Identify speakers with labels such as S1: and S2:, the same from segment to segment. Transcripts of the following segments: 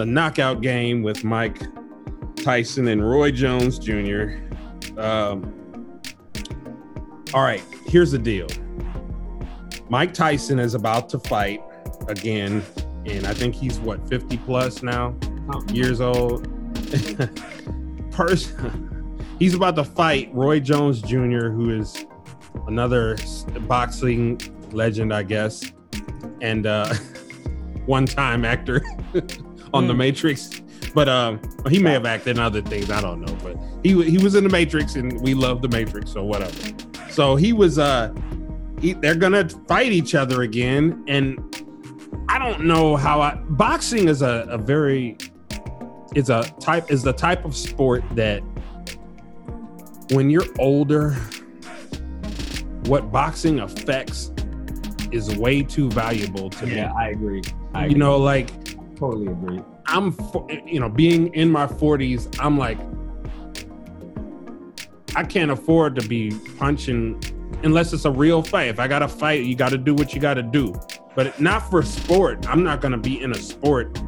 S1: the knockout game with Mike Tyson and Roy Jones Jr. Um, all right, here's the deal. Mike Tyson is about to fight again, and I think he's what 50 plus now, years old. Person, he's about to fight Roy Jones Jr., who is another boxing legend, I guess, and uh, one-time actor on The Matrix. But um, he may have acted in other things. I don't know, but he he was in The Matrix, and we love The Matrix, so whatever. So he was uh, he, they're gonna fight each other again, and I don't know how I boxing is a, a very is a type is the type of sport that when you're older, what boxing affects is way too valuable to
S2: Yeah,
S1: me.
S2: I agree. I
S1: You know, like
S2: totally agree.
S1: I'm, you know, being in my 40s, I'm like, I can't afford to be punching unless it's a real fight. If I got to fight, you got to do what you got to do. But not for sport. I'm not going to be in a sport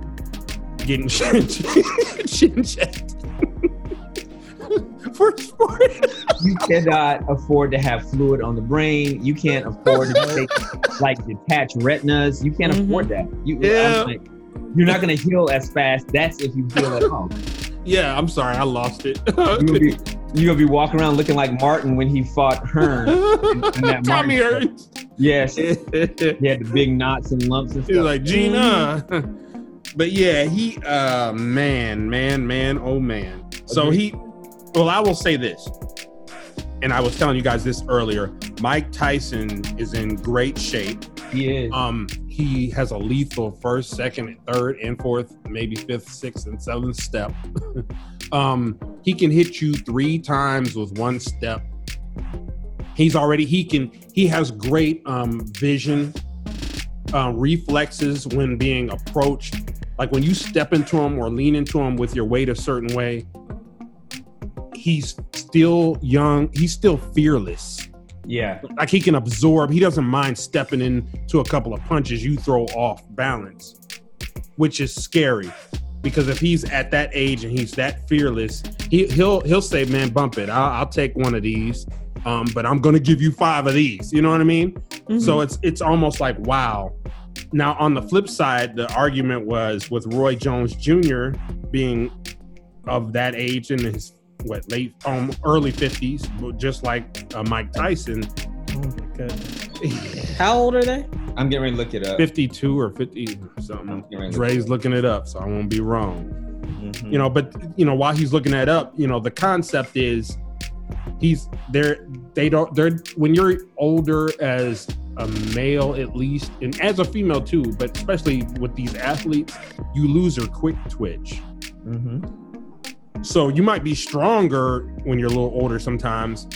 S1: getting chin chin checked. for sport.
S2: You cannot afford to have fluid on the brain. You can't afford to take like detached retinas. You can't
S3: Mhm.
S2: afford that. You, I'm
S1: Yeah.
S2: like, you're not gonna heal as fast. That's if you heal at all.
S1: yeah, I'm sorry. I lost it.
S2: You're gonna be, you're gonna be walking around looking like Martin when he fought Hearn. that
S1: Tommy Hearns.
S2: Yes, he had the big knots and lumps and
S1: He was
S2: stuff.
S1: like Gina. but yeah, he uh man, man, man, oh man. So he well, I will say this. And I was telling you guys this earlier. Mike Tyson is in great shape.
S2: He is.
S1: Um, he has a lethal first, second, and third, and fourth, maybe fifth, sixth, and seventh step. um, he can hit you three times with one step. He's already he can he has great um vision, uh, reflexes when being approached. Like when you step into him or lean into him with your weight a certain way, he's still young. He's still fearless
S2: yeah,
S1: like he can absorb. He doesn't mind stepping into a couple of punches you throw off balance, which is scary. Because if he's at that age and he's that fearless, he he'll he'll say, "Man, bump it. I'll, I'll take one of these, um, but I'm gonna give you five of these." You know what I mean? So it's it's almost like wow. Now on the flip side, the argument was with Roy Jones Jr. being of that age in his what late um early 50s, just like uh, Mike Tyson,
S3: Oh my goodness. How old are they?
S2: I'm getting ready to look it up.
S1: 52 or 50 or something.
S2: I'm getting ready to look
S1: Dre's looking it up, so I won't be wrong.
S2: Mhm.
S1: You know, but you know, while he's looking that up, you know, the concept is he's they're they don't they're when you're older as a male at least, and as a female too, but especially with these athletes, you lose your quick twitch.
S2: Mhm.
S1: So you might be stronger when you're a little older sometimes,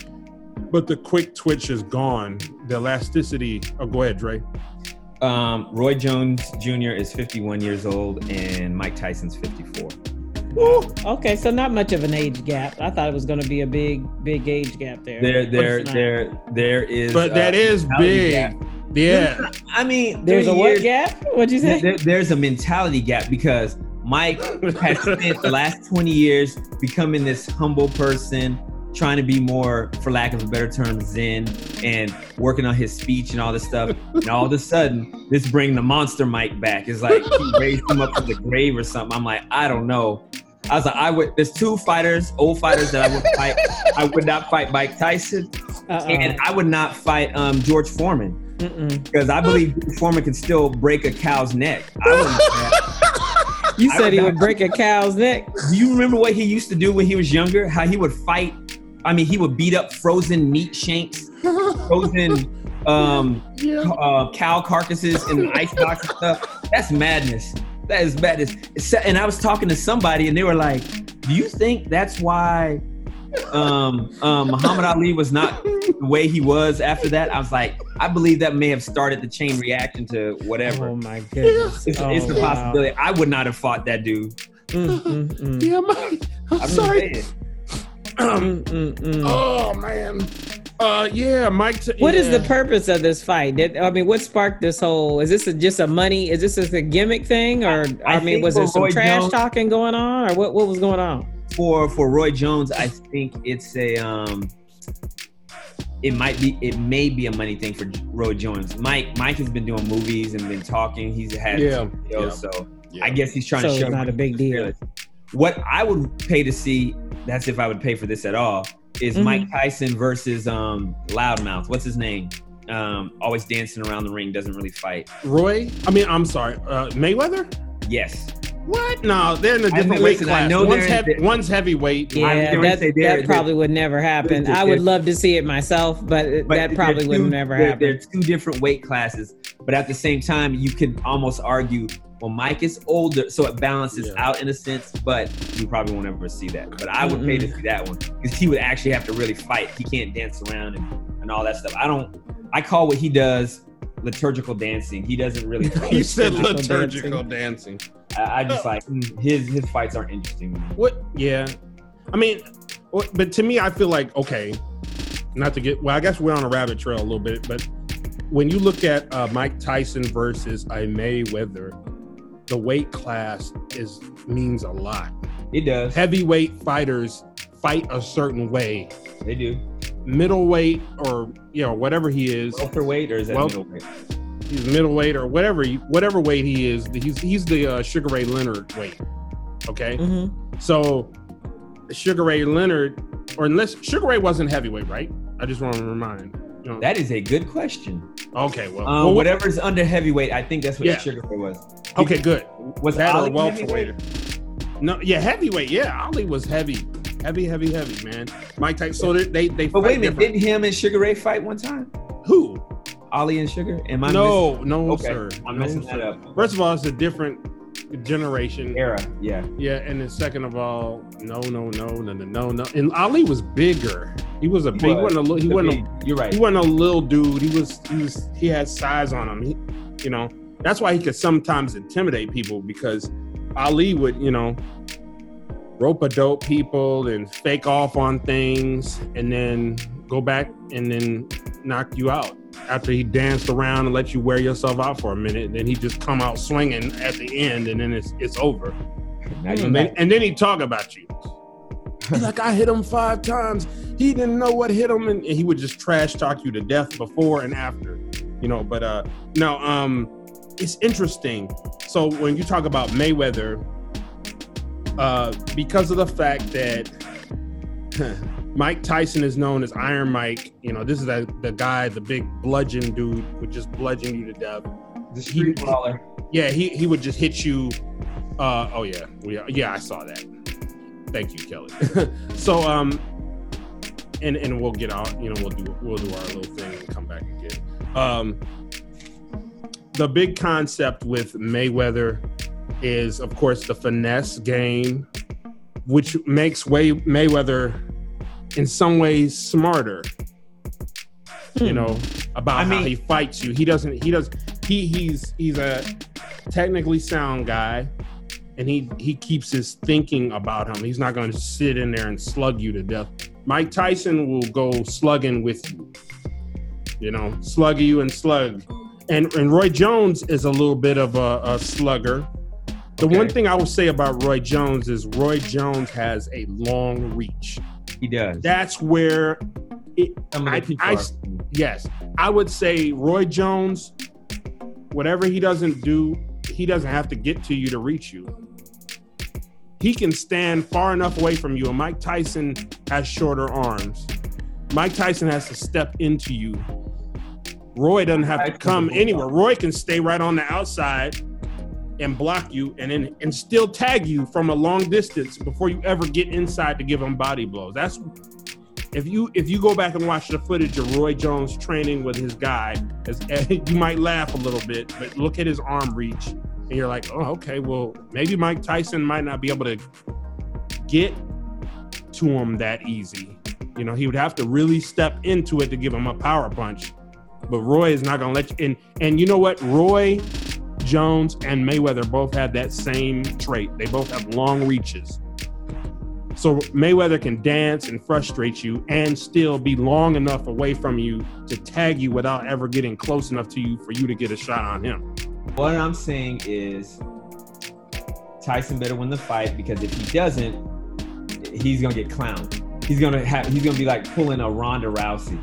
S1: but the quick twitch is gone. The elasticity. Oh, go ahead, Dre.
S2: Um, Roy Jones Jr. is 51 years old, and Mike Tyson's 54.
S3: Okay, so not much of an age gap. I thought it was going to be a big, big age gap there.
S2: There, there, there, there is.
S1: But that
S2: uh,
S1: is big.
S2: gap.
S1: Yeah.
S2: I mean,
S3: There's a
S2: 30
S3: what
S2: years-
S3: gap? What'd you say?
S2: There, there's a mentality gap because Mike has spent the last 20 years becoming this humble person, trying to be more, for lack of a better term, zen, and working on his speech and all this stuff. And all of a sudden, this bring the monster Mike back. It's like he raised him up from the grave or something. I'm like, I don't know. I was like, I would. There's two fighters, old fighters that I would fight. I would not fight Mike Tyson,
S3: Uh-uh.
S2: and I would not fight um, George Foreman
S3: Mm-mm.
S2: because I believe George Foreman can still break a cow's neck. I wouldn't-
S3: You said he would break a cow's neck.
S2: Do you remember what he used to do when he was younger? How he would fight? I mean, he would beat up frozen meat shanks, frozen um, uh, cow carcasses in the ice box and stuff. That's madness. That is madness. And I was talking to somebody, and they were like, "Do you think that's why um, um, Muhammad Ali was not the way he was after that?" I was like, "I believe that may have started the chain reaction to whatever."
S3: Oh my goodness.
S2: It's,
S3: oh,
S2: it's the
S3: wow.
S2: possibility. I would not have fought that dude.
S3: Mm, mm, mm.
S1: Yeah, Mike. I'm
S2: I'm
S1: sorry. Um,
S3: Mm, mm, mm.
S1: oh man. Uh, yeah, Mike. T-
S3: What is
S1: yeah.
S3: the purpose of this fight? Did, I mean, what sparked this whole? Is this a, just a money? Is this just a gimmick thing, or I,
S2: I
S3: mean, was there some
S2: Roy
S3: trash
S2: Jones-
S3: talking going on, or what? What was going on?
S2: For for Roy Jones, I think it's a um it might be it may be a money thing for Roy Jones. Mike Mike has been doing movies and been talking. He's had
S1: Yeah,
S2: videos,
S1: yeah.
S2: so
S1: Yeah.
S2: I guess he's trying
S3: So
S2: to
S3: it's
S2: show
S3: not a big deal.
S2: fearless. What I would pay to see, that's if I would pay for this at all, is
S3: Mhm.
S2: Mike Tyson versus um Loudmouth. What's his name? Um, always dancing around the ring, doesn't really fight.
S1: Roy? I mean, I'm sorry, uh, Mayweather.
S2: Yes.
S1: What? No, they're in a different
S2: know-
S1: weight
S2: listen, I
S1: class.
S2: know
S1: one's,
S2: they're-
S1: heavy, one's heavyweight.
S3: Yeah,
S2: gonna
S3: that,
S2: say
S3: that probably would never happen.
S2: they're-
S3: I would love to see it myself, but,
S2: But
S3: that
S2: they're
S3: probably would never happen.
S2: They're two different weight classes, but at the same time, you can almost argue, well, Mike is older, so it balances
S1: Yeah.
S2: out in a sense. But you probably won't ever see that. But I would pay to see that one because he would actually have to really fight. He can't dance around and, and all that stuff. I don't. I call what he does liturgical dancing. He doesn't really.
S1: You said
S3: Liturgical
S1: liturgical dancing.
S2: I, I just like mm, his his fights aren't interesting.
S1: What? Yeah. I mean, but to me, I feel like okay, not to get. Well, I guess we're on a rabbit trail a little bit, but when you look at uh, Mike Tyson versus a Mayweather, the weight class is means a lot.
S2: It does.
S1: Heavyweight fighters fight a certain way.
S2: They do.
S1: Middleweight or you know whatever he is,
S2: Welterweight or is that
S1: Wel-
S2: middleweight?
S1: he's middleweight or whatever whatever weight he is. He's he's the uh, Sugar Ray Leonard weight. Okay,
S3: Mhm.
S1: so Sugar Ray Leonard, or unless Sugar Ray wasn't heavyweight, right? I just want to remind. You know,
S2: That is a good question.
S1: okay, well,
S2: Um,
S1: well,
S2: whatever's under heavyweight, I think that's what
S1: Yeah.
S2: Sugar Ray was.
S1: Okay, good.
S2: Was
S1: that or
S2: Ali
S1: welterweight? No, yeah, heavyweight. Yeah, Ali was heavy, heavy, heavy, heavy, man. Mike Tyson. So they they,
S2: But wait a minute,
S1: different.
S2: didn't him and Sugar Ray fight one time?
S1: Who?
S2: Ali and Sugar? Am I
S1: No, no,
S2: Okay,
S1: sir.
S2: I'm
S1: No,
S2: messing that up.
S1: First of all, it's a different generation.
S2: era? Yeah.
S1: Yeah, and then second of all, no, no, no, no, no, no, no. And Ali was bigger. He was a big. He
S2: was.
S1: wasn't a little. He
S2: The
S1: wasn't. A,
S2: You're right.
S1: he wasn't a little dude. He was. He was. He had size on him. He, you know, that's why he could sometimes intimidate people because Ali would, you know, rope a dope people and fake off on things, and then go back and then knock you out after he danced around and let you wear yourself out for a minute. And then he just come out swinging at the end, and then it's it's over. And then, and then he talk about you. He's like, I hit him five times. He didn't know what hit him, and, and he would just trash talk you to death before and after, you know. But uh, no, um, it's interesting. So when you talk about Mayweather, uh, because of the fact that Mike Tyson is known as Iron Mike, you know, this is the, the guy, the big bludgeon dude, would just bludgeon you to death
S2: the street brawler.
S1: yeah, he he would just hit you. Uh, oh yeah, yeah, yeah, I saw that. Thank you, Kelly. so um, and and we'll get out. You know, we'll do we'll do our little thing and come back again. Um, the big concept with Mayweather is, of course, the finesse game, which makes Way Mayweather in some ways smarter. You
S3: Hmm.
S1: know about
S2: I
S1: how he fights you. He doesn't. He does. He he's he's a technically sound guy, and he he keeps his thinking about him. He's not going to sit in there and slug you to death. Mike Tyson will go slugging with you. You know, slug you and slug. And and Roy Jones is a little bit of a, a slugger. The
S2: Okay.
S1: one thing I will say about Roy Jones is Roy Jones has a long reach.
S2: He does.
S1: That's where it,
S2: Some of the
S1: I- I- yes, I would say Roy Jones, whatever he doesn't do, he doesn't have to get to you to reach you. He can stand far enough away from you, and Mike Tyson has shorter arms. Mike Tyson has to step into you. Roy doesn't have to come anywhere. Roy can stay right on the outside and block you and then and still tag you from a long distance before you ever get inside to give him body blows. That's if you if you go back and watch the footage of Roy Jones training with his guy, as, you might laugh a little bit, but look at his arm reach, and you're like, oh, okay, well, maybe Mike Tyson might not be able to get to him that easy. You know, he would have to really step into it to give him a power punch. But Roy is not gonna let you in. And you know what? Roy Jones and Mayweather both have that same trait. They both have long reaches. So Mayweather can dance and frustrate you and still be long enough away from you to tag you without ever getting close enough to you for you to get a shot on him.
S2: What I'm saying is Tyson better win the fight because if he doesn't, he's gonna get clowned. He's gonna have he's gonna be like pulling a Ronda Rousey.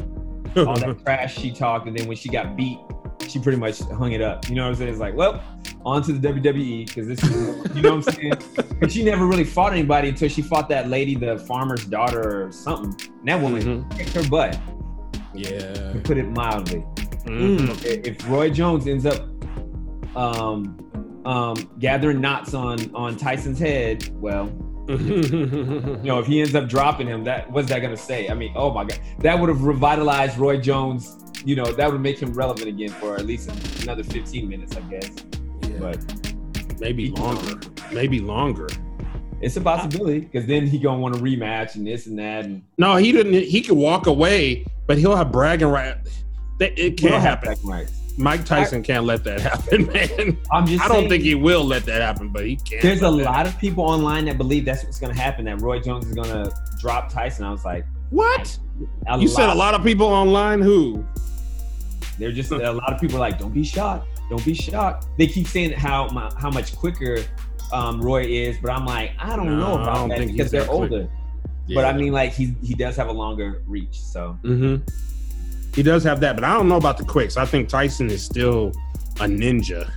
S2: All that trash she talked, and then when she got beat, she pretty much hung it up. You know what I'm saying? It's like, well, on to the WWE because this is, you know what I'm saying? But she never really fought anybody until she fought that lady, the farmer's daughter or something. And that woman
S1: Mhm.
S2: kicked her butt,
S1: Yeah.
S2: to put it mildly.
S1: Mhm.
S2: If if Roy Jones ends up um, um, gathering knots on on Tyson's head, well, you know, if he ends up dropping him, that what's that gonna say? I mean, oh my god, that would have revitalized Roy Jones. You know, that would make him relevant again for at least another 15 minutes, I guess.
S1: Yeah.
S2: But
S1: maybe longer. Maybe longer.
S2: it's a possibility because then he gonna want to rematch and this and that. And
S1: No, he didn't. He could walk away, but he'll have bragging right. That it can't happen. Mike Tyson can't let that happen, man.
S2: I'm just.
S1: I don't
S2: saying,
S1: think he will let that happen, but he can't.
S2: There's a lot of people online that believe that's what's gonna happen. That Roy Jones is gonna drop Tyson. I was like,
S1: What? You said a lot of people online who?
S2: They're just a lot of people are like, don't be shocked, don't be shocked. They keep saying how mu- how much quicker um, Roy is, but I'm like, I don't
S1: No,
S2: know about
S1: don't
S2: that because they're
S1: that
S2: older. But I mean, like he he does have a longer reach. So
S1: hmm he does have that, but I don't know about the quicks. I think Tyson is still a ninja.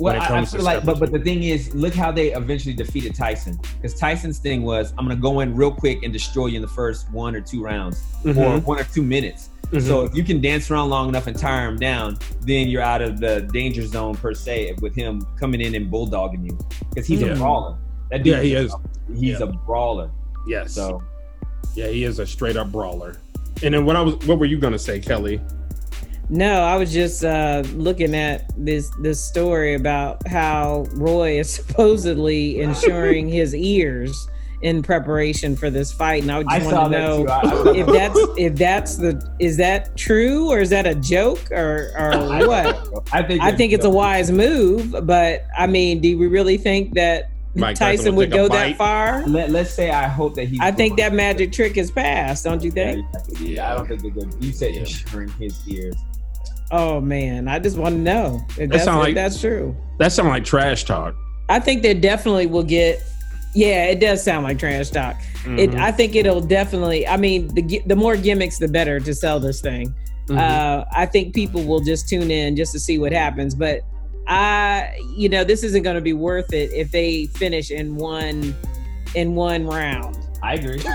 S2: well, I, I feel like, but but the thing is, look how they eventually defeated Tyson. Because Tyson's thing was, I'm gonna go in real quick and destroy you in the first one or two rounds, or
S1: Mhm.
S2: one or two minutes.
S1: Mhm.
S2: So if you can dance around long enough and tire him down, then you're out of the danger zone per se with him coming in and bulldogging you because he's
S1: Yeah.
S2: a brawler. That dude,
S1: yeah,
S2: dude
S1: he is.
S2: He's
S1: Yeah.
S2: a brawler.
S1: Yes.
S2: So
S1: yeah, he is a straight up brawler. And then what I was, what were you gonna say, Kelly?
S3: No, I was just uh, looking at this this story about how Roy is supposedly insuring his ears in preparation for this fight, and I
S2: I
S3: just
S2: saw
S3: want to
S2: that
S3: know.
S2: I, I
S3: if
S2: that.
S3: that's if that's the is that true or is that a joke or or what?
S2: I think
S3: I think it's a wise move, but I mean, do we really think that
S1: Mike Tyson
S3: Tyson,
S1: would
S3: would
S1: take a
S3: go that far?
S2: Let, let's say I hope that he.
S3: I think that magic trick is past, don't you think?
S2: yeah, I don't think they're good. You said
S1: Yeah.
S2: insuring his ears.
S3: Oh man, I just want to know if that's,
S1: sound
S3: if
S1: like-
S3: that's true.
S1: That sounds like trash talk.
S3: I think they definitely will get. Yeah, it does sound like trash talk. It,
S1: Mhm.
S3: I think it'll definitely. I mean, the the more gimmicks, the better to sell this thing.
S1: Mhm.
S3: Uh, I think people will just tune in just to see what happens. But I, you know, this isn't going to be worth it if they finish in one in one round.
S2: I agree.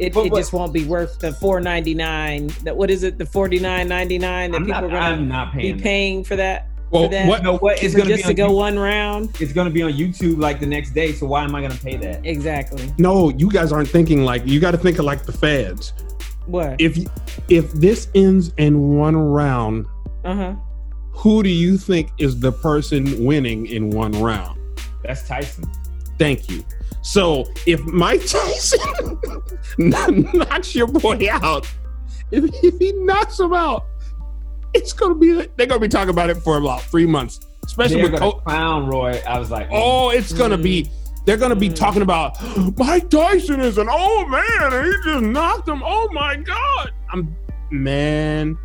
S3: It,
S2: But-
S3: it
S2: but-
S3: just won't be worth the four ninety nine. That what is it? The forty nine ninety nine that
S2: I'm
S3: people
S2: not,
S3: are going to be
S2: paying. that.
S3: paying for that.
S1: Well,
S3: for that-
S1: what?
S2: You know what? It's gonna
S3: just
S2: be on
S3: to go
S2: YouTube.
S3: one round.
S2: It's gonna be on YouTube like the next day. So why am I gonna pay that?
S3: Exactly.
S1: No, you guys aren't thinking like you got to think of like the feds.
S3: What?
S1: If if this ends in one round,
S3: Uh huh.
S1: who do you think is the person winning in one round?
S2: That's Tyson.
S1: Thank you. So if Mike Tyson knocks your boy out, if, if he knocks him out, it's gonna be they're gonna be talking about it for about three months, especially
S2: They're
S1: with Co-
S2: clown Roy. I was like,
S1: oh, it's gonna be they're gonna be
S3: Mm.
S1: talking about Mike Tyson is an old man and he just knocked him. Oh my god, I'm man.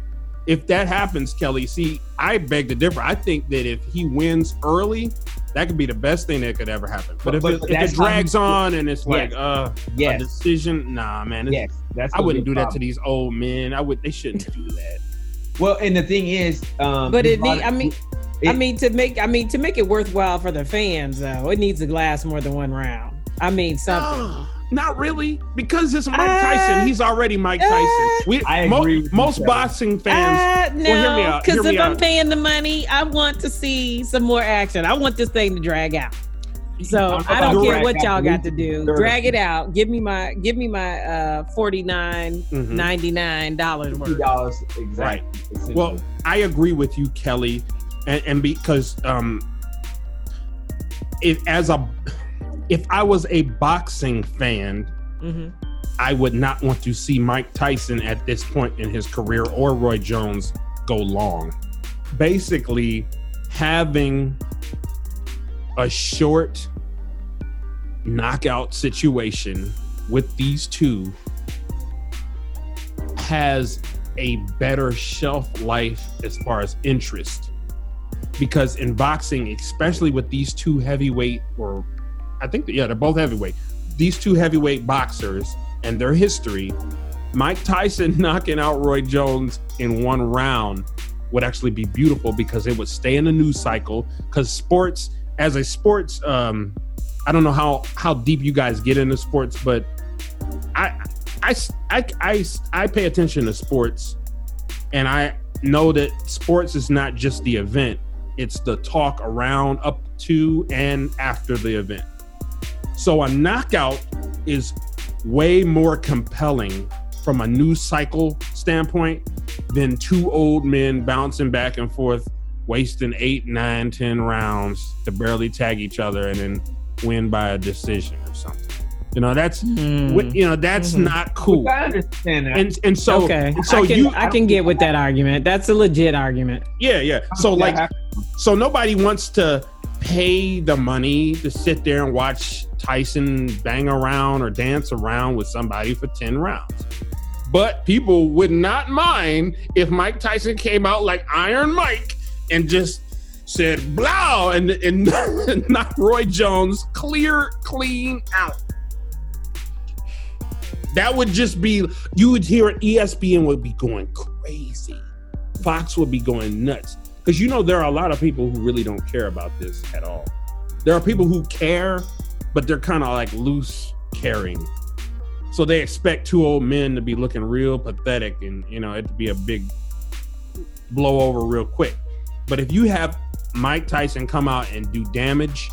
S1: If that happens, Kelly, see, I beg to differ. I think that if he wins early, that could be the best thing that could ever happen. But,
S2: But-
S1: if,
S2: but-
S1: it, if it drags on and it's like
S2: Yes.
S1: uh, a
S2: yes,
S1: decision, nah, man.
S2: yes. That's
S1: I wouldn't
S2: a
S1: do that to these old men. I would. They shouldn't do that.
S2: Well, and the thing is, um,
S3: But it
S2: brought
S3: need, I mean, I mean to make I mean to make it worthwhile for the fans though, it needs to last more than one round. I mean something.
S1: No, not really, because it's Mike
S3: Uh,
S1: Tyson. He's already Mike
S3: uh,
S1: Tyson. We,
S2: I
S1: mo-
S2: agree with
S1: most
S2: Kevin.
S1: boxing fans.
S3: Uh,
S1: Well, hear me
S3: no,
S1: out,
S3: because
S1: hear
S3: if
S1: me
S3: I'm
S1: out.
S3: paying the money, I want to see some more action. I want this thing to drag out. So
S2: I'm
S3: I don't care what y'all got to do. Drag it out. Give me my give me my uh forty nine
S1: Mhm.
S3: ninety nine dollars worth.
S2: dollars exactly.
S1: Right. Well, I agree with you, Kelly, and, and because um, if as a if I was a boxing fan,
S3: hmm
S1: I would not want to see Mike Tyson at this point in his career or Roy Jones go long. Basically, having a short knockout situation with these two has a better shelf life as far as interest. Because in boxing, especially with these two heavyweight, or I think, yeah, they're both heavyweight, these two heavyweight boxers and their history, Mike Tyson knocking out Roy Jones in one round would actually be beautiful because it would stay in the news cycle. Because sports, as a sports, um, I don't know how how deep you guys get into sports, but I I I I, I pay attention to sports, and I know that sports is not just the event; it's the talk around, up to, and after the event. So a knockout is way more compelling from a news cycle standpoint than two old men bouncing back and forth, wasting eight, nine, ten rounds to barely tag each other and then win by a decision or something. You know, that's mm. you know that's mm-hmm. not cool.
S2: I understand that.
S1: And and so
S3: okay,
S1: so
S3: I can,
S1: you
S3: I can get with that argument. That's a legit argument.
S1: Yeah, yeah. So like, so nobody wants to pay the money to sit there and watch Tyson bang around or dance around with somebody for ten rounds. But people would not mind if Mike Tyson came out like Iron Mike and just said blow and and knocked Roy Jones clear clean out. That would just be you would hear. ESPN would be going crazy. Fox would be going nuts because you know there are a lot of people who really don't care about this at all. There are people who care, but they're kind of like loose caring. So they expect two old men to be looking real pathetic and you know it to be a big blow over real quick. But if you have Mike Tyson come out and do damage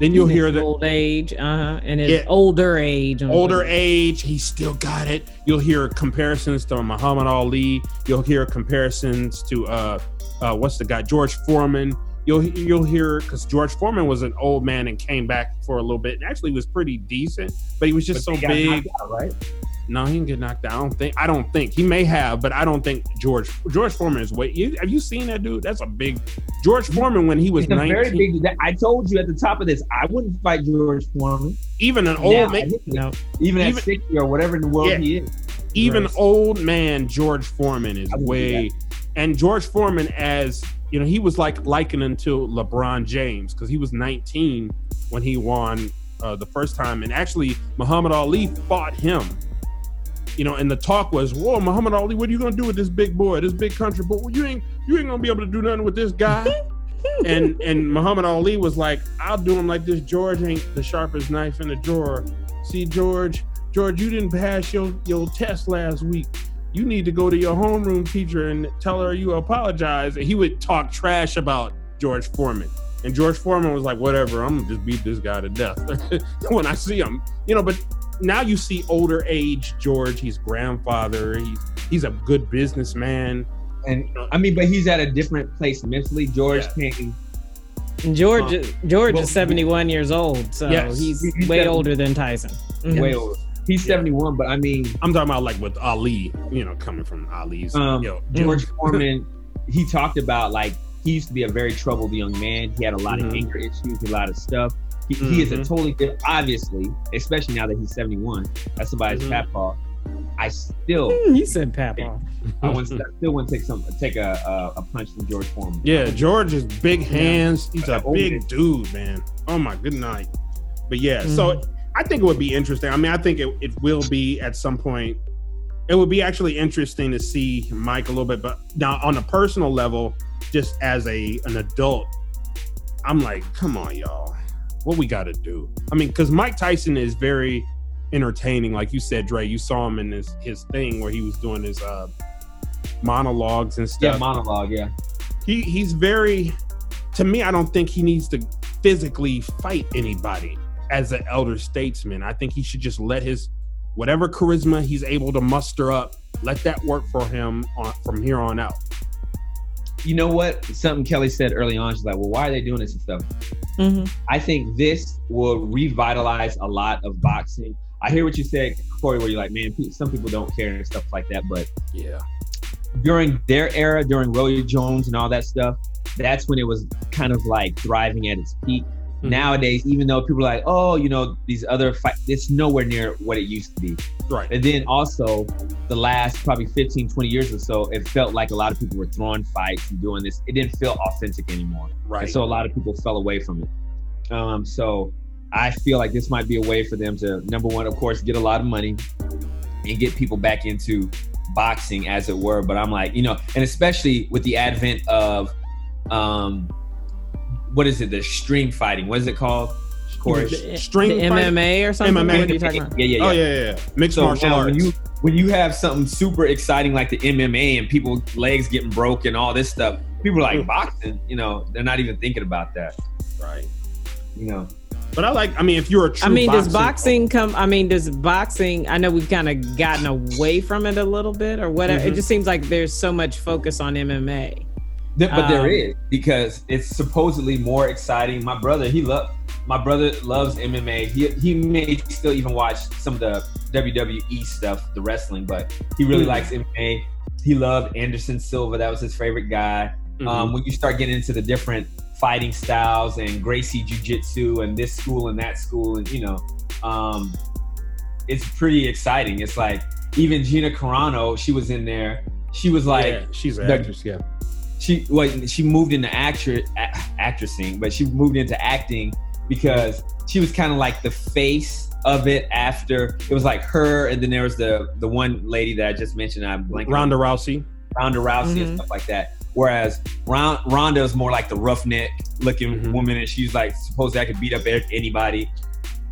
S1: Then you'll hear the
S3: old age, uh-huh, and his yeah, older age.
S1: Older age, he still got it. You'll hear comparisons to Muhammad Ali. You'll hear comparisons to uh, uh what's the guy George Foreman. You'll you'll hear because George Foreman was an old man and came back for a little bit. And actually, was pretty decent, but he was just but so big,
S2: out, right?
S1: No, he didn't get knocked out. I don't think. I don't think he may have, but I don't think George George Foreman is way. You, have you seen that dude? That's a big George Foreman when he was He's 19. Very big.
S2: I told you at the top of this, I wouldn't fight George Foreman.
S1: Even an old now, man,
S2: even, even at sixty or whatever in the world yeah, he is.
S1: Even right. old man George Foreman is way, and George Foreman as you know he was like likening to LeBron James because he was 19 when he won uh, the first time, and actually Muhammad Ali fought him you know, and the talk was, "Whoa, Muhammad Ali, what are you gonna do with this big boy, this big country boy? You ain't you ain't gonna be able to do nothing with this guy." and and Muhammad Ali was like, "I'll do him like this. George ain't the sharpest knife in the drawer. See, George, George, you didn't pass your your test last week. You need to go to your homeroom teacher and tell her you apologize." And he would talk trash about George Foreman. And George Foreman was like, whatever, I'm gonna just beat this guy to death when I see him. You know, but now you see older age George. He's grandfather. He's he's a good businessman.
S2: And I mean, but he's at a different place mentally. George yeah. came.
S3: George uh, George well, is seventy one years old, so yes. he's, he's, way older than Tyson.
S2: Mm-hmm. Way older. He's yeah. seventy one, but I mean,
S1: I'm talking about like with Ali. You know, coming from Ali's.
S2: Um, yo, George Foreman. he talked about like he used to be a very troubled young man. He had a lot mm-hmm. of anger issues, a lot of stuff. He, mm-hmm. he is a mm-hmm. totally different, obviously, especially now that he's 71. That's somebody's mm-hmm. papa. I still.
S3: Mm, you said papa.
S2: I, want, I still want to take some, take a, a, a punch from George Foreman.
S1: Yeah, George is big hands. He's a big dude, man. Oh my good night. But yeah, mm-hmm. so I think it would be interesting. I mean, I think it, it will be at some point. It would be actually interesting to see Mike a little bit, but now on a personal level, just as a an adult, I'm like, come on, y'all what we got to do. I mean, because Mike Tyson is very entertaining. Like you said, Dre, you saw him in his his thing where he was doing his uh, monologues and stuff.
S2: Yeah, monologue. Yeah.
S1: He he's very. To me, I don't think he needs to physically fight anybody as an elder statesman. I think he should just let his whatever charisma he's able to muster up, let that work for him on, from here on out
S2: you know what? Something Kelly said early on. She's like, "Well, why are they doing this and stuff?" Mm-hmm. I think this will revitalize a lot of boxing. I hear what you said, Corey, where you're like, "Man, some people don't care and stuff like that." But
S1: yeah,
S2: during their era, during Roy Jones and all that stuff, that's when it was kind of like thriving at its peak.
S1: Mhm.
S2: Nowadays, even though people are like, oh, you know, these other fight, it's nowhere near what it used to be.
S1: Right.
S2: And then also, the last probably 15, 20 years or so, it felt like a lot of people were throwing fights and doing this. It didn't feel authentic anymore.
S1: Right.
S2: And so a lot of people fell away from it. Um, so I feel like this might be a way for them to, number one, of course, get a lot of money and get people back into boxing, as it were. But I'm like, you know, and especially with the advent of, um, what is it? The stream fighting. What is it called? Corey?
S3: The,
S1: String
S3: the
S1: fight?
S3: MMA or something.
S1: MMA.
S3: What are you talking about?
S2: Yeah, yeah, yeah.
S1: Oh yeah, yeah, yeah. Mixed
S2: So
S1: martial
S2: now
S1: arts.
S2: when you when you have something super exciting like the MMA and people legs getting broken, all this stuff, people are like
S1: Mm.
S2: boxing. You know, they're not even thinking about that.
S1: right.
S2: You know,
S1: But I like. I mean, if you're a true
S3: I mean,
S1: boxing,
S3: does boxing come? I mean, does boxing? I know we've kind of gotten away from it a little bit, or whatever. It
S1: Mhm.
S3: just seems like there's so much focus on MMA.
S2: But there
S3: Um,
S2: is because it's supposedly more exciting. My brother, he love my brother loves MMA. He he may still even watch some of the WWE stuff, the wrestling, but he really
S1: Mhm.
S2: likes MMA. He loved Anderson Silva. That was his favorite guy.
S1: Mhm.
S2: um, when you start getting into the different fighting styles and Gracie Jiu Jitsu and this school and that school, and you know, um, it's pretty exciting. It's like even Gina Carano, she was in there. She was like,
S1: yeah, she's an
S2: the-
S1: actress. Yeah.
S2: She well, she moved into actress a- actressing, but she moved into acting because she was kind of like the face of it. After it was like her, and then there was the the one lady that I just mentioned. I'm blanking. on
S1: Ronda Rousey.
S2: Ronda Rousey
S3: Mhm.
S2: and stuff like that. Whereas Ron, Ronda is more like the roughneck looking
S1: Mhm.
S2: woman, and she's like supposedly I could beat up a- anybody.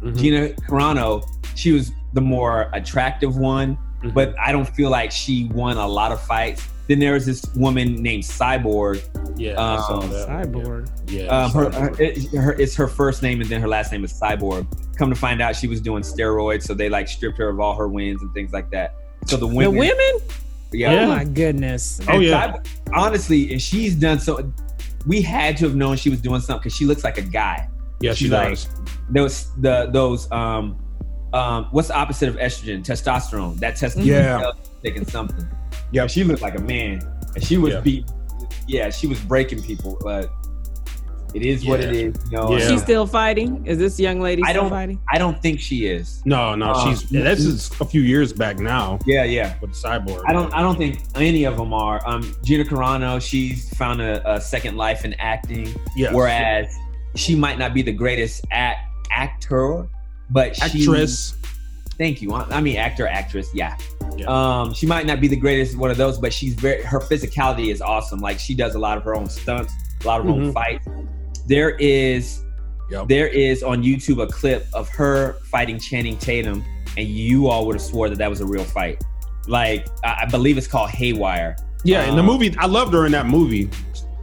S1: Mhm.
S2: Gina Carano, she was the more attractive one,
S1: Mhm.
S2: but I don't feel like she won a lot of fights. Then there was this woman named Cyborg.
S1: yeah, I saw
S2: um,
S1: that.
S3: Cyborg.
S1: Yeah.
S2: Um, her, her, it, her, it's her first name, and then her last name is Cyborg. Come to find out, she was doing steroids, so they like stripped her of all her wins and things like that. So the women,
S3: The
S2: women,
S3: women?
S2: yeah,
S3: Oh my goodness.
S1: Oh,
S2: And
S1: yeah.
S2: Cyborg- honestly, and she's done so. We had to have known she was doing something because she looks like a guy.
S1: yeah, she
S2: she's like-
S1: does.
S2: Those the those um um what's the opposite of estrogen? Testosterone. That testosterone
S1: Yeah.
S2: taking something.
S1: Yeah.
S2: she looked like a man, and she was
S1: Yeah.
S2: beat. Yeah, she was breaking people, but it is what it is.
S1: Yeah.
S2: is. You know,
S1: Yeah.
S3: She's still fighting? Is this young lady
S2: I
S3: still
S2: don't-
S3: fighting?
S2: I don't think she is.
S1: No, no,
S2: Uh,
S1: she's. This is a few years back now
S2: Yeah, yeah.
S1: with Cyborg.
S2: I don't. I don't think any of them are. Um, Gina Carano, she's found a, a second life in acting.
S1: Yeah.
S2: Whereas she might not be the greatest act, actor, but she,
S1: actress.
S2: Thank you. I I mean, actor, actress. Yeah.
S1: Yeah.
S2: Um, she might not be the greatest one of those, but she's very. Her physicality is awesome. Like she does a lot of her own stunts, a lot of her own
S1: Mhm.
S2: fights. There is,
S1: Yep.
S2: there is on YouTube a clip of her fighting Channing Tatum, and you all would have swore that that was a real fight. Like I, I believe it's called Haywire.
S1: Yeah, in the
S2: Um,
S1: movie, I loved her in that movie.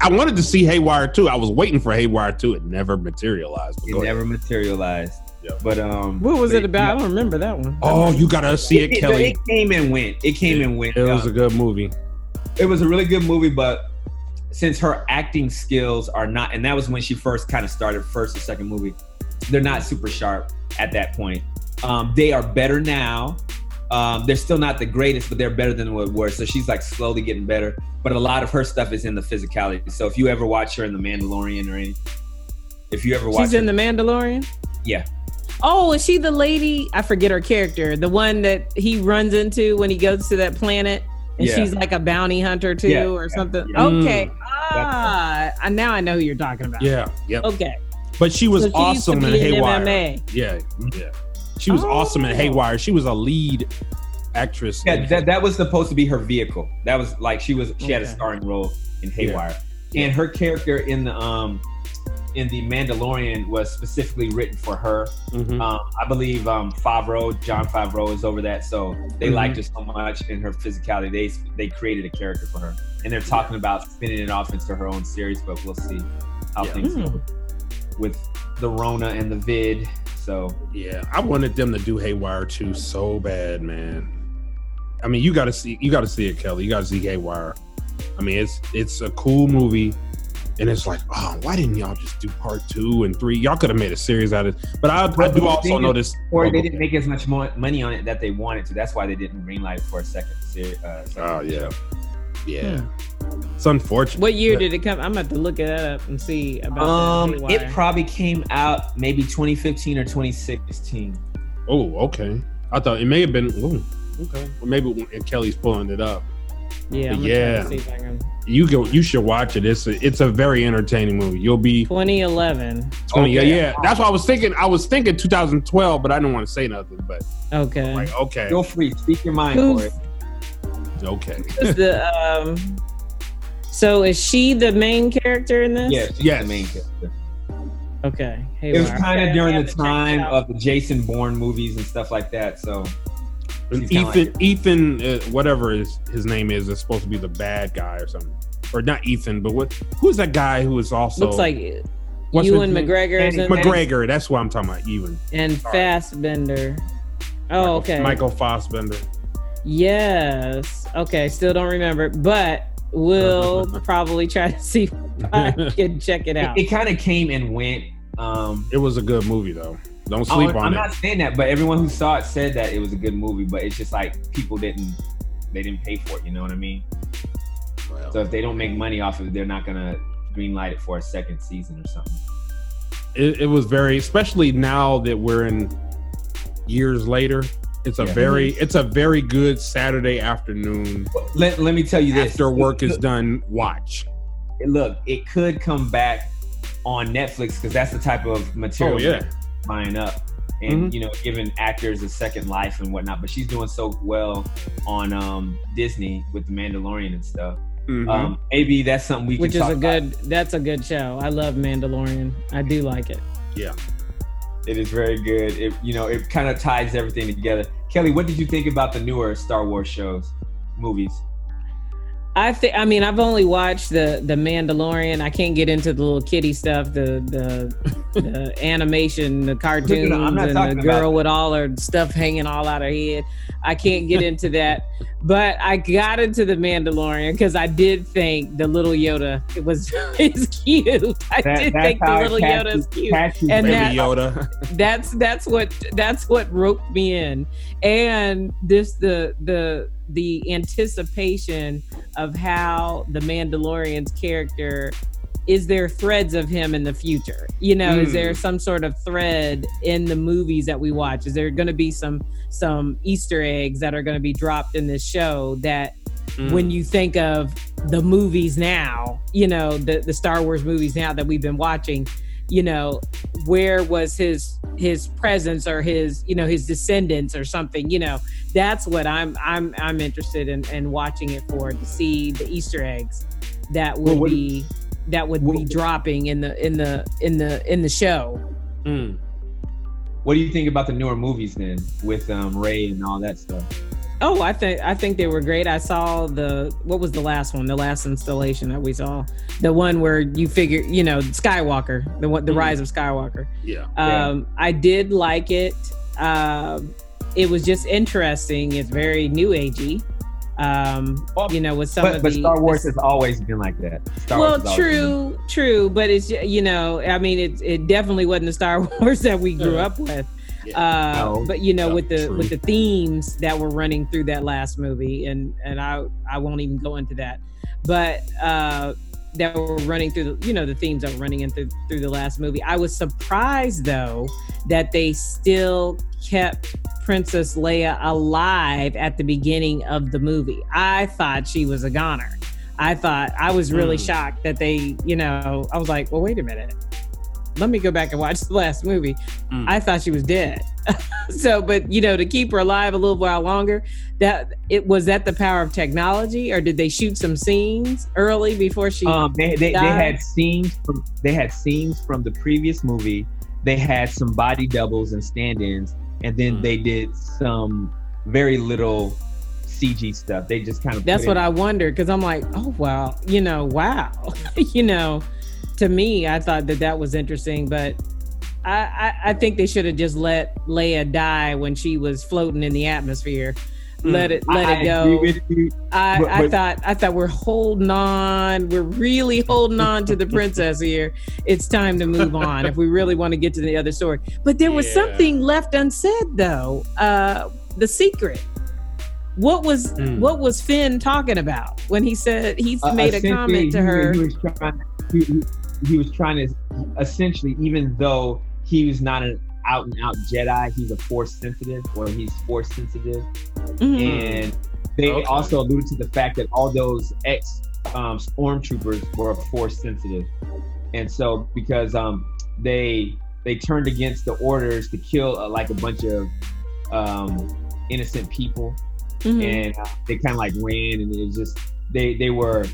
S1: I wanted to see Haywire too. I was waiting for Haywire too. It never materialized.
S2: It
S1: go ahead.
S2: never materialized.
S1: Yeah.
S2: But um,
S3: What was
S2: but
S3: it about? I don't remember that one.
S1: Oh, you gotta see it,
S2: It,
S1: Kelly.
S2: it came and went. It came and went.
S1: It was
S2: Um,
S1: a good movie.
S2: it was a really good movie, but since her acting skills are not, and that was when she first kind of started, first or second movie, they're not super sharp at that point. Um, they are better now. Um, they're still not the greatest, but they're better than what were. So she's like slowly getting better. But a lot of her stuff is in the physicality. So if you ever watch her in The Mandalorian or anything, if you ever watch
S3: She's
S2: her,
S3: in The Mandalorian?
S2: Yeah.
S3: Oh, is she the lady? I forget her character. The one that he runs into when he goes to that planet and
S2: Yeah.
S3: she's like a bounty hunter too
S2: Yeah,
S3: or
S2: yeah,
S3: something.
S2: yeah.
S3: Okay.
S1: Mm.
S3: Ah, I- now I know who you're talking about.
S1: Yeah, yep.
S3: Okay.
S1: But she was
S3: So she
S1: awesome in Haywire.
S3: MMA.
S1: Yeah, yeah. She was awesome in
S3: Oh.
S1: Haywire. She was a lead actress.
S2: Yeah, that, that was supposed to be her vehicle. That was like she was she had a starring role in Haywire.
S1: Yeah.
S2: And her character in the um in the Mandalorian was specifically written for her.
S1: Mhm.
S2: Um, I believe um Favreau, Jon Favreau is over that. So they
S1: Mhm.
S2: liked her so much in her physicality. They they created a character for her. And they're talking about spinning it off into her own series, but we'll see how
S1: Yeah.
S2: things
S3: Hmm.
S2: go with the Rona and the vid. So
S1: Yeah, I wanted them to do Haywire too so bad, man. I mean, you got to see, you got to see it, Kelly. You got to see Haywire. I mean, it's it's a cool movie, and it's like, oh, why didn't y'all just do part two and three? Y'all could have made a series out of it. But I, I do also
S2: thing is-
S1: notice,
S2: or
S1: oh,
S2: they didn't make as much mo- money on it that they wanted to. That's why they didn't greenlight it for a second. se- Uh,
S1: Oh yeah, Yeah. It's unfortunate.
S3: What year
S1: but-
S3: did it come? I'm about to look it up and see about
S2: Um, it probably came out maybe 2015 or 2016.
S1: Oh, okay. I thought it may have been. Ooh, okay. Or maybe when Kelly's pulling it up.
S3: Yeah, I'm
S1: yeah.
S3: yeah. To see if I can.
S1: You go. You should watch it. It's a, it's a very entertaining movie. You'll be
S3: 2011.
S1: 20. Yeah,
S2: Okay.
S1: yeah. That's what I was thinking. I was thinking 2012, but I didn't want to say nothing. But
S3: Okay.
S1: like, okay,
S2: Feel free, speak your mind
S3: Who's-
S2: for it.
S1: okay.
S3: The um? So is she the main character in this?
S2: Yeah, she's
S1: Yes.
S2: the main character.
S3: Okay.
S2: It was kind of during the
S3: to check it
S2: time of the Jason Bourne movies and stuff like that. So
S1: And
S2: She's kinda
S1: Ethan, Ethan, uh, whatever his his name is, is supposed to be the bad guy or something, or not Ethan, but what? Who's that guy who is also
S3: looks like
S1: what's
S3: Ewan? McGregor is in there,
S1: McGregor. That's what I'm talking about. Ewan.
S3: and
S1: Sorry.
S3: Fassbender. Oh,
S1: Michael-
S3: okay.
S1: Michael Fassbender.
S3: Yes. Okay. Still don't remember, but we'll probably try to see if I can check it out.
S2: it, kind of came and went. Um,
S1: It was a good movie though. Don't oh, sleep
S2: I'm,
S1: on
S2: I'm not saying that, but everyone who saw it said that it was a good movie. But it's just like people didn't they didn't pay for it. You know what I mean? So if they don't make money off of it, they're not gonna greenlight it for a second season or something.
S1: it, it was very, especially now that we're in years later. It's a
S2: Yeah.
S1: very, it's a very good Saturday afternoon
S2: Let, let me tell you this:
S1: after work is done. Watch.
S2: look, it could come back on Netflix because that's the type of oh, material
S1: Oh yeah,
S2: that's buying up and
S1: Mhm.
S2: you know giving actors a second life and whatnot. But she's doing so well on um, Disney with the Mandalorian and stuff.
S1: Mhm.
S2: Um, maybe that's something we
S3: Which
S2: can
S3: is
S2: talk
S3: a good. That's a good show. I love Mandalorian. I do like it.
S2: Yeah, It is very good. It you know it kind of ties everything together. Kelly, what did you think about the newer Star Wars shows, movies?
S3: I think. I mean, I've only watched the the Mandalorian. I can't get into the little kitty stuff, the the, the animation, the cartoons,
S2: I'm
S3: and the girl with all her stuff hanging all out her head. I can't get into that. But I got into the Mandalorian because I did think the little Yoda it was is cute. I
S2: That-
S3: did
S2: that's
S3: think the little Yoda is cute. And
S1: Baby
S3: that-
S1: Yoda.
S3: that's that's what that's what roped me in and this the the the anticipation of how the mandalorian's character is there threads of him in the future you know is
S1: Mm.
S3: there some sort of thread in the movies that we watch is there going to be some some easter eggs that are going to be dropped in this show that
S1: Mm.
S3: when you think of the movies now, you know, the the Star Wars movies now that we've been watching, you know, where was his his presence or his, you know, his descendants or something, you know. That's what I'm I'm I'm interested in, in watching it for to see the Easter eggs that would
S2: Well, what-
S3: be that would be dropping in the in the in the in the show.
S1: Mm.
S2: What do you think about the newer movies then, with um, Rey and all that stuff?
S3: Oh, I think I think they were great. I saw the what was the last one? The last installation that we saw, the one where you figure, you know, Skywalker, the one, the
S1: Mhm.
S3: Rise of Skywalker.
S1: Yeah.
S2: Yeah.
S3: Um, I did like it. Um, it was just interesting. It's very new agey. Um,
S2: Well,
S3: you know, with some
S2: But,
S3: of
S2: but
S3: the
S2: Star Wars
S3: the-
S2: has always been like that. Star
S3: well,
S2: Wars has been-
S3: true, true, but it's you know, I mean, it it definitely wasn't the Star Wars that we grew up with.
S1: Yeah.
S3: Uh,
S2: No.
S3: but you know,
S1: No,
S3: with the
S1: true.
S3: with the themes that were running through that last movie, and and I I won't even go into that, but uh, that were running through the you know the themes that were running in through, through the last movie. I was surprised though that they still kept Princess Leia alive at the beginning of the movie. I thought she was a goner. I thought I was really
S1: Mm.
S3: shocked that they, you know, I was like, well, wait a minute. Let me go back and watch the last movie.
S1: Mm.
S3: I thought she was dead. so, but you know, to keep her alive a little while longer, that it was that the power of technology, or did they shoot some scenes early before she?
S2: Um, they, they, they had scenes from they had scenes from the previous movie. They had some body doubles and stand-ins, and then
S1: Mm.
S2: they did some very little CG stuff. They just kind of
S3: That's what I wondered because I'm like, oh wow, you know, wow, you know. To me, I thought that that was interesting, but I I, I think they should have just let Leia die when she was floating in the atmosphere. Let it let
S2: I
S3: it go.
S2: you.
S3: I,
S2: But-
S3: I
S2: but-
S3: thought I thought we're holding on. We're really holding on to the princess here. It's time to move on if we really want to get to the other story. But there was
S1: Yeah.
S3: something left unsaid though. Uh, the secret. what was
S1: Mm.
S3: what was Finn talking about when he said he
S2: Uh,
S3: made a comment to
S2: he-
S3: her?
S2: He was trying. He, he- he was trying to essentially, even though he was not an out and out Jedi, he's a Force sensitive, or he's Force sensitive,
S3: Mhm.
S2: and they
S1: Okay.
S2: also alluded to the fact that all those ex um, stormtroopers were Force sensitive, and so because um, they they turned against the orders to kill uh, like a bunch of um, innocent people
S3: Mhm.
S2: and uh, they kind of like ran and it was just they they were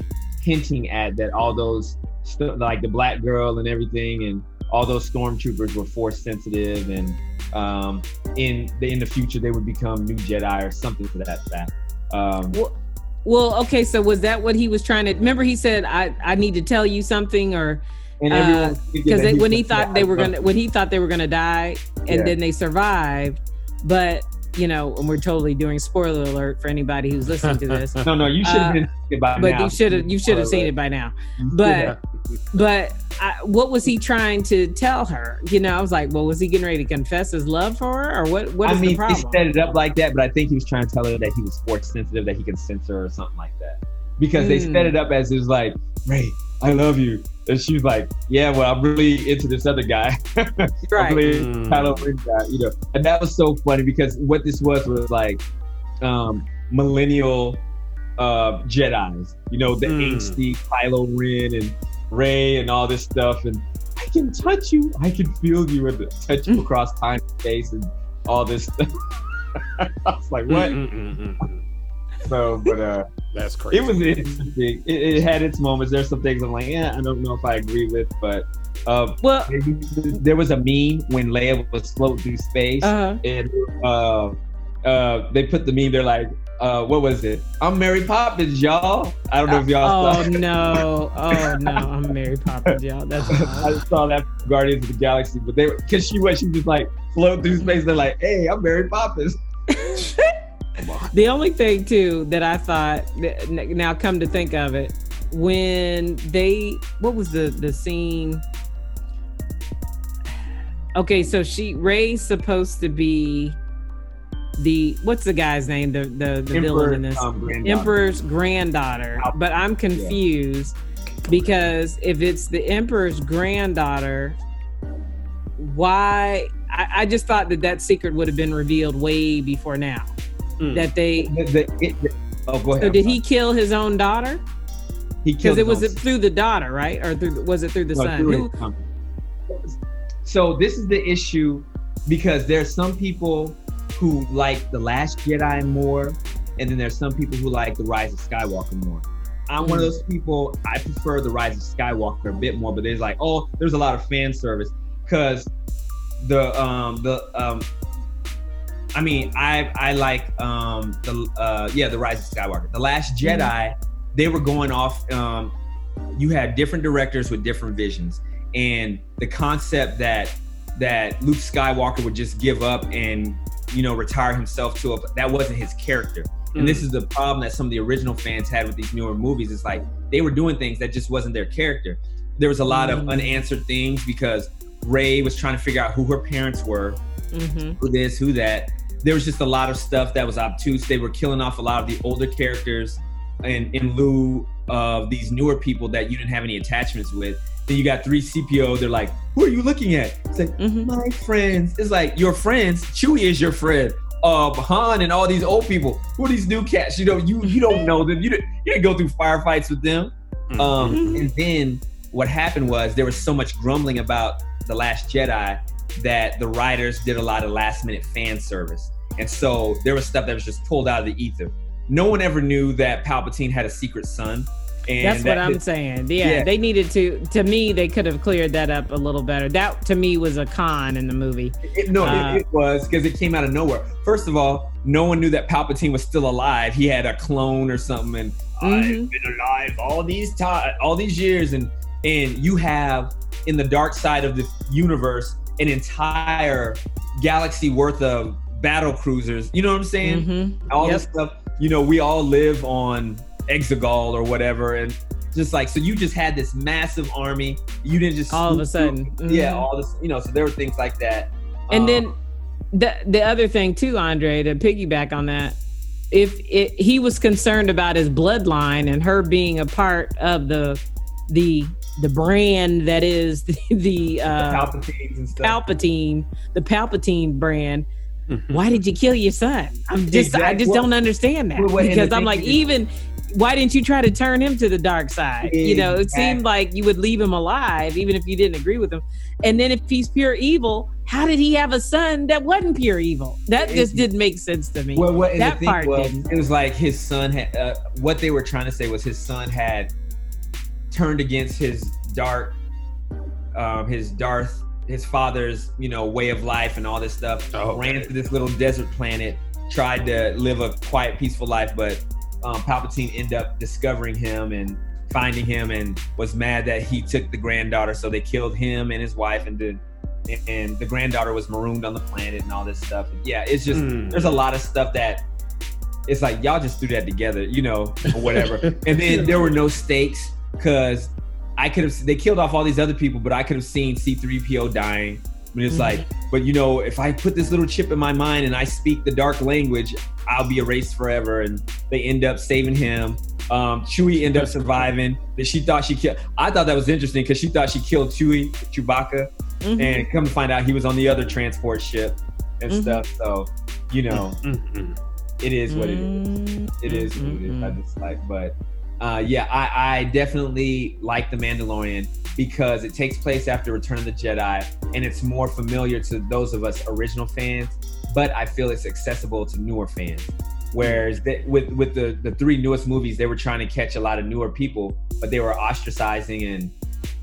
S2: hinting at that all those st- like the black girl and everything and all those stormtroopers were force sensitive and um, in the in the future they would become new Jedi or something to that fact. Um,
S3: Well, well, okay. So was that what he was trying to? Remember, he said, "I I need to tell you something," or
S2: and
S3: uh, because when he thought they were gonna when he thought they were gonna die, and
S2: Yeah.
S3: then they survived, but you know, and we're totally doing spoiler alert for anybody who's listening to this.
S2: No, no, you should have
S3: Uh,
S2: been it by
S3: But
S2: now.
S3: you should have you should have seen it by now. But-
S2: have.
S3: But I, what was he trying to tell her? You know, I was like, well, was he getting ready to confess his love for her, or what? What is
S2: I
S3: the
S2: mean, they
S3: problem?
S2: He set it up like that, but I think he was trying to tell her that he was force sensitive, that he could censor or something like that. Because they
S3: Mm.
S2: set it up as it was like, Rey, I love you. And she's like, Yeah, well, I'm really into this other guy. I'm
S3: right.
S2: really
S1: Mm.
S2: Kylo Ren guy, you know. And that was so funny because what this was was like um millennial uh Jedi's, you know, the
S1: Mm.
S2: angsty Kylo Ren and Rey and all this stuff and I can touch you, I can feel you and touch you across time and space and all this stuff. I was like, what?
S1: Mm, mm, mm, mm, mm.
S2: So, but uh,
S1: That's crazy.
S2: it was interesting. It, it had its moments. There's some things I'm like, yeah, I don't know if I agree with, but uh,
S3: Well,
S2: there was a meme when Leia was floating through space,
S3: uh,
S2: and uh, uh, they put the meme. They're like, uh, what was it? I'm Mary Poppins, y'all. I don't know if y'all
S3: oh
S2: saw. it.
S3: no, oh no, I'm Mary Poppins, y'all. That's
S2: I saw that from Guardians of the Galaxy, but they because she was she was just like floating through space. They're like, hey, I'm Mary Poppins.
S3: The only thing too that I thought now come to think of it, when they what was the the scene? Okay, so she Rey's supposed to be the what's the guy's name? The the, the villain in this
S2: um, granddaughter.
S3: Emperor's granddaughter. But I'm confused because if it's the Emperor's granddaughter, why? I, I just thought that that secret would have been revealed way before now.
S1: Mm.
S3: That they
S2: The- the- it- the- oh, go ahead.
S3: so did he kill his own daughter?
S2: He
S3: Because it was
S2: own
S3: through the daughter, right? Or through, was it through the
S2: No,
S3: son?
S2: through
S3: Who-
S2: So this is the issue because there's some people who like the Last Jedi more, and then there's some people who like the Rise of Skywalker more. I'm one of those people. I prefer the Rise of Skywalker a bit more, but there's like, oh, there's a lot of fan service because the um the um. I mean, I I like um the uh yeah the Rise of Skywalker. The Last Jedi, they were going off. Um, you had different directors with different visions, and the concept that that Luke Skywalker would just give up and you know retire himself to a that wasn't his character. And this is the problem that some of the original fans had with these newer movies. It's like they were doing things that just wasn't their character. There was a lot of
S3: Mm.
S2: unanswered things because Rey was trying to figure out who her parents were,
S3: Mhm.
S2: who this, who that. There was just a lot of stuff that was obtuse. They were killing off a lot of the older characters in, in lieu of these newer people that you didn't have any attachments with. Then you got three CPO. They're like, "Who are you looking at?" It's like
S3: Mhm.
S2: my friends. It's like your friends. Chewie is your friend. Uh, Han and all these old people. Who are these new cats? You know, you you don't know them. You didn't, you didn't go through firefights with them.
S1: Mm.
S2: Um,
S3: Mhm.
S2: and then what happened was there was so much grumbling about the Last Jedi that the writers did a lot of last minute fan service, and so there was stuff that was just pulled out of the ether. No one ever knew that Palpatine had a secret son. And
S3: That's what I'm saying. Yeah,
S2: Yeah.
S3: they needed to. To me, they could have cleared that up a little better. That to me was a con in the movie.
S2: It, no,
S3: Uh,
S2: it, it was because it came out of nowhere. First of all, no one knew that Palpatine was still alive. He had a clone or something, and I've
S3: Mhm.
S2: been alive all these time, all these years, and and you have in the dark side of the universe an entire galaxy worth of battle cruisers. You know what I'm saying?
S3: Mhm.
S2: all
S3: Yep.
S2: this stuff. You know, we all live on Exegol or whatever, and just like so, you just had this massive army. You didn't just
S3: All of a sudden.
S2: yeah,
S3: Mhm.
S2: all this. You know, so there were things like that.
S3: And
S2: Um,
S3: then the the other thing too, Andre, to piggyback on that, if it, he was concerned about his bloodline and her being a part of the the the brand that is the, the uh,
S2: Palpatines and stuff.
S3: Palpatine, the Palpatine brand. Why did you kill your son? I'm just, I just
S2: well-
S3: don't understand that
S2: well, well,
S3: because I'm like, even why didn't you try to turn him to the dark side? You know, it seemed like you would leave him alive even if you didn't agree with him. And then if he's pure evil, how did he have a son that wasn't pure evil? That just didn't make sense to me.
S2: Well, what
S3: That
S2: the thing
S3: part
S2: was,
S3: didn't.
S2: it was like his son had. Uh, what they were trying to say was his son had turned against his dark, um, his Darth, his father's, you know, way of life and all this stuff.
S1: Oh,
S2: ran to this little desert planet, tried to live a quiet, peaceful life, but um, Palpatine ended up discovering him and finding him, and was mad that he took the granddaughter, so they killed him and his wife, and did. And the granddaughter was marooned on the planet and all this stuff. Yeah, it's just
S1: Mm.
S2: there's a lot of stuff that it's like y'all just threw that together, you know, or whatever. and then there were no stakes because I could have they killed off all these other people, but I could have seen C3PO dying. I mean, it's
S3: Mhm.
S2: like, but you know, if I put this little chip in my mind and I speak the dark language, I'll be erased forever. And they end up saving him. Um, Chewie end up surviving. That she thought she killed. I thought that was interesting because she thought she killed Chewie, Chewbacca,
S3: Mhm.
S2: and come to find out he was on the other transport ship and
S3: Mhm.
S2: stuff. So, you know,
S1: Mm-mm.
S2: it is what it is. It is what it is. I
S3: Mhm.
S2: just like, but uh, yeah, I, I definitely like the Mandalorian because it takes place after Return of the Jedi, and it's more familiar to those of us original fans. But I feel it's accessible to newer fans. Whereas the, with with the the three newest movies, they were trying to catch a lot of newer people, but they were ostracizing and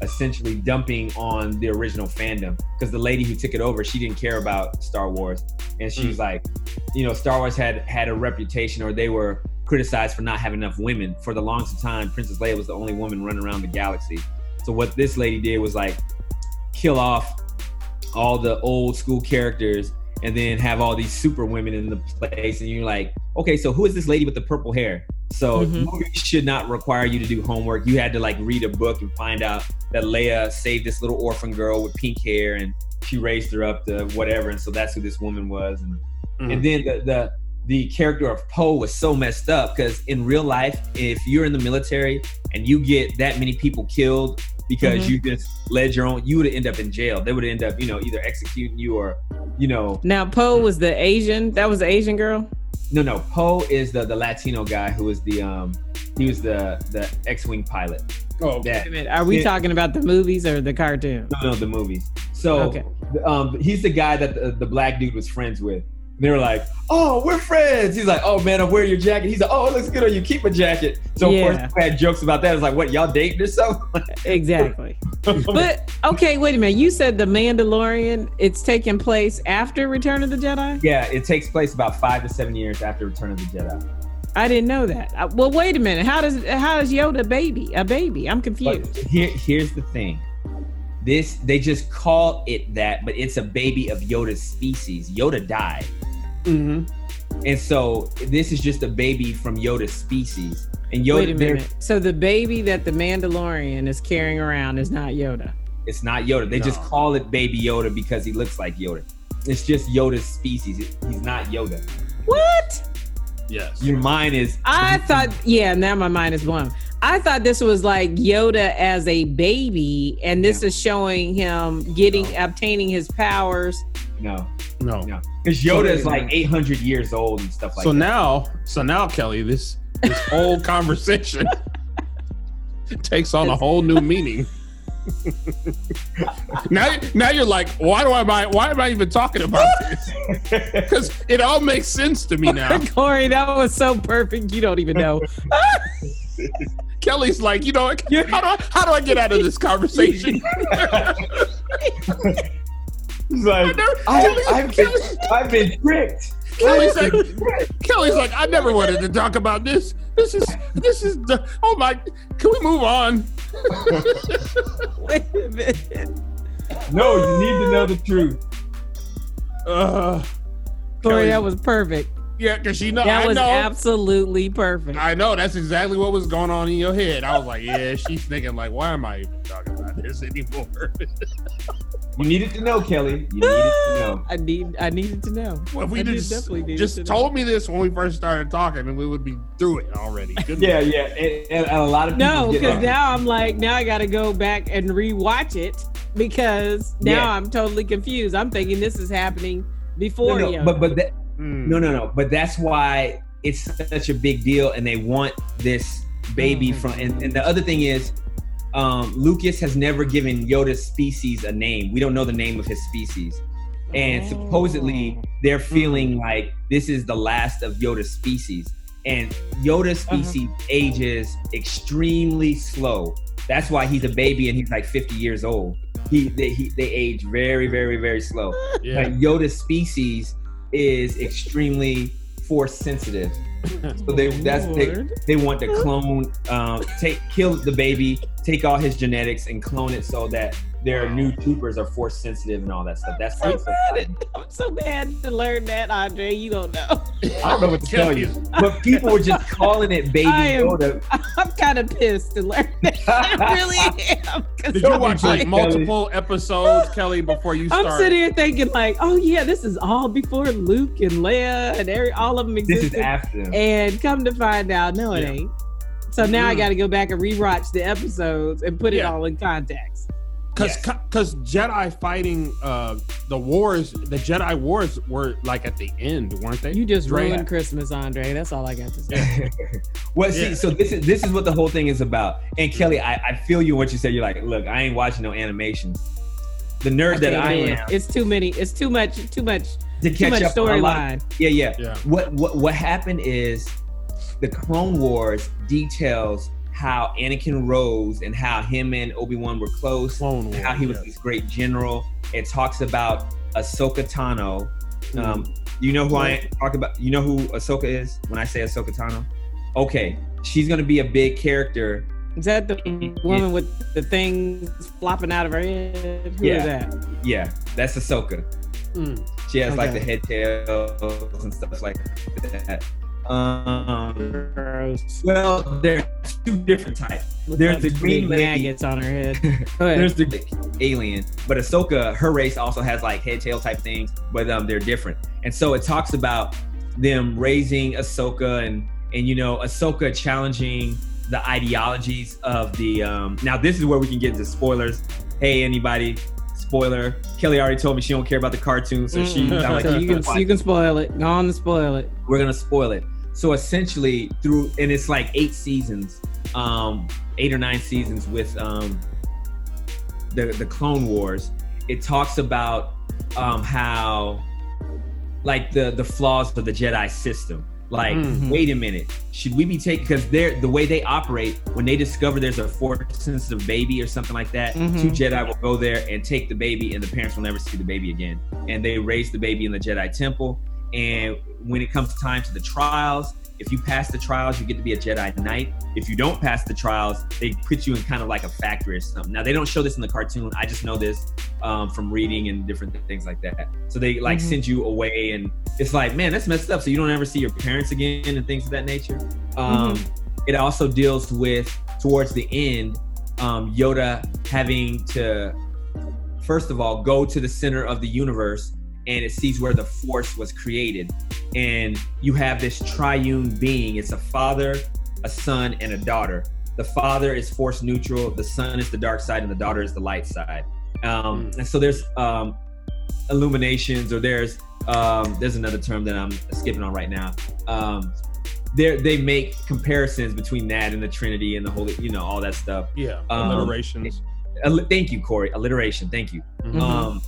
S2: essentially dumping on the original fandom because the lady who took it over she didn't care about star wars and she's like you know star wars had had a reputation or they were criticized for not having enough women. For the longest time princess leia was the only woman running around the galaxy. So what this lady did was like kill off all the old school characters and then have all these super women in the place. And you're like okay so who is this lady with the purple hair? So
S3: Mhm.
S2: movies should not require you to do homework. You had to like read a book and find out that leia saved this little orphan girl with pink hair and she raised her up to whatever. And so that's who this woman was. And
S1: Mm.
S2: and then the the the character of Poe was so messed up because in real life, if you're in the military and you get that many people killed because
S3: Mhm.
S2: you just led your own, you would end up in jail. They would end up, you know, either executing you or, you know,
S3: Now Poe was the Asian. That was the Asian girl.
S2: no, no. Poe is the the Latino guy who was the um he was the the X-wing pilot.
S1: Oh,
S2: That
S3: Wait a minute, Are we
S2: Yeah.
S3: talking about the movies or the cartoon?
S2: no, no, the movies. So
S3: Okay.
S2: um, he's the guy that the, the black dude was friends with. They were like, "Oh, we're friends." He's like, "Oh man, I'm wearing your jacket." He's like, "Oh, it looks good on you. Keep a jacket." So of
S3: Yeah.
S2: course, we had jokes about that. It's like, "What y'all dating or something?"
S3: Exactly. but okay, wait a minute. You said the Mandalorian. It's taking place after Return of the Jedi.
S2: yeah, it takes place about five to seven years after Return of the Jedi.
S3: I didn't know that. Uh, Well, wait a minute. How does how is Yoda baby? A baby? I'm
S2: But
S3: confused.
S2: here, here's the thing: this they just call it that, but it's a baby of Yoda's species. Yoda died.
S1: hmm
S2: And so this is just a baby from Yoda's species. And Yoda,
S3: wait a minute. So the baby that the Mandalorian is carrying around is not Yoda.
S2: it's not Yoda. They just call it Baby Yoda because he looks like Yoda. It's just Yoda's species. It- He's not Yoda.
S3: What?
S1: Yes.
S2: Your mind is.
S3: I thought, yeah, now my mind is blown. I thought this was like Yoda as a baby, and this is showing him getting, obtaining his powers.
S2: no,
S1: no.
S2: no, because Yoda is like 800 years old and stuff like
S1: so
S2: that.
S1: now, so now, Kelly, this this whole conversation takes on a whole new meaning. now, now you're like, why do I buy? Why am I even talking about this? Because it all makes sense to me now.
S3: Corey, that was so perfect. You don't even know.
S1: Kelly's like, you know, how do I, how do I get out of this conversation?
S2: He's like,
S1: never-
S2: I,
S1: Kelly-
S2: I've, been,
S1: Kelly-
S2: I've been tricked.
S1: Kelly's like, Kelly's like, I never wanted to talk about this. This is, this is, the, oh my, can we move on?
S3: Wait a minute.
S2: No, you need to know the truth.
S1: Uh,
S3: Corey,
S1: Kelly-
S3: that was perfect.
S1: Yeah, because she know,
S3: That
S1: I
S3: was
S1: know.
S3: absolutely perfect.
S1: I know that's exactly what was going on in your head. I was like, yeah, she's thinking like, why am I even talking about about this anymore.
S2: You needed to know, Kelly. You needed to know.
S3: I need. I needed to know.
S1: well, if we
S3: I
S1: just
S3: definitely needed
S1: just
S3: to know.
S1: told me this when we first started talking, and we would be through it already. Good
S2: Yeah, yeah. And, and a lot of people
S3: No, because now I'm like, now I got to go back and rewatch it because now
S2: Yeah.
S3: I'm totally confused. I'm thinking this is happening before
S2: no,
S3: Yoda.
S2: no, but but that,
S1: Mm.
S2: no, no, no. But that's why it's such a big deal, and they want this baby
S3: Mm.
S2: from. And, and the other thing is, um, Lucas has never given Yoda's species a name. We don't know the name of his species, and supposedly they're feeling like this is the last of Yoda's species. And Yoda's
S3: Uh-huh.
S2: species ages extremely slow. That's why he's a baby and he's like 50 years old. He they, he, they age very, very, very slow.
S1: yeah.
S2: Like Yoda's species is extremely force sensitive. So they that's they, they want to clone, um, take kill the baby, take all his genetics and clone it so that their new troopers are force sensitive and all that stuff. That's
S3: I'm so mad. I'm so mad to learn that, Andre. You don't know.
S2: I don't know what to tell you, but people were just calling it Baby
S3: I am-
S2: Yoda.
S3: I'm kind of pissed to learn that. I really am. 'cause
S1: Did you
S3: I'm
S1: watch like
S2: Kelly.
S1: multiple episodes, Kelly, before you start?
S3: I'm sitting here thinking like, oh yeah, this is all before Luke and Leia and every, all of them
S2: This
S3: existed.
S2: is after them.
S3: and come to find out, no, it
S1: Yeah.
S3: ain't. So now I
S1: Mm.
S3: got to go back and rewatch the episodes and put it all in context.
S1: Because
S2: Yes.
S1: because Jedi fighting uh the wars, the Jedi wars were like at the end, weren't they?
S3: You just
S1: Dre-
S3: ruined Christmas, Andre. That's all I got to say.
S2: well, see, so this is this is what the whole thing is about. And Kelly, I, I feel you in what you said. You're like, look, I ain't watching no animations. The nerd that I
S3: do
S2: am
S3: It's too many. It's too much. Too much.
S2: to
S3: Too
S2: catch
S3: much
S2: up on a lot.
S3: storyline.
S2: Yeah, yeah.
S1: Yeah.
S2: What what what happened is the Clone Wars details how Anakin rose and how him and Obi Wan were close.
S1: Clone Wars.
S2: how he was
S1: yes.
S2: this great general. It talks about Ahsoka Tano.
S1: Mm.
S2: Um, you know who I talk about? You know who Ahsoka is when I say Ahsoka Tano? Okay, she's gonna be a big character.
S3: Is that the woman with the things flopping out of her head? Who is
S2: Yeah.
S3: that?
S2: Yeah, that's Ahsoka.
S1: Mm.
S2: She has like the head tails and stuff like that. Um,
S3: Gross.
S2: well, there's two different types.
S3: Look
S2: There's
S3: like
S2: the green lady.
S3: maggots on her head.
S2: There's the alien, but Ahsoka, her race also has like head tail type things, but um, they're different. And so it talks about them raising Ahsoka and and you know Ahsoka challenging the ideologies of the. Um, now this is where we can get into spoilers. Hey, anybody? Spoiler. Kelly already told me she don't care about the cartoon, so she.
S3: Mm-mm.
S2: Like,
S3: so you can you can spoil it. Go on and spoil it.
S2: we're gonna spoil it. So essentially, through and it's like eight seasons, um, eight or nine seasons with um, the the Clone Wars. It talks about um, how like the the flaws of the Jedi system. Like,
S1: Mhm.
S2: wait a minute, should we be taking because they're the way they operate when they discover there's a force sensitive baby or something like that.
S3: Mhm.
S2: Two Jedi will go there and take the baby, and the parents will never see the baby again. And they raise the baby in the Jedi temple. And when it comes time to the trials, if you pass the trials, you get to be a Jedi Knight. If you don't pass the trials, they put you in kind of like a factory or something. Now they don't show this in the cartoon. I just know this um, from reading and different things like that. So they like
S3: Mhm.
S2: send you away, and it's like, man, that's messed up. So you don't ever see your parents again and things of that nature. Um, It also deals with towards the end, um, Yoda having to first of all go to the center of the universe and it sees where the force was created and you have this triune being it's a father a son and a daughter the father is force neutral the son is the dark side and the daughter is the light side um,
S1: Mm.
S2: and so there's um, illuminations or there's um, there's another term that i'm skipping on right now um, they they make comparisons between that and the trinity and the holy you know all that stuff
S1: Yeah.
S2: Um,
S1: Alliterations.
S2: Alli- thank you corey alliteration thank you
S1: Mhm.
S2: um,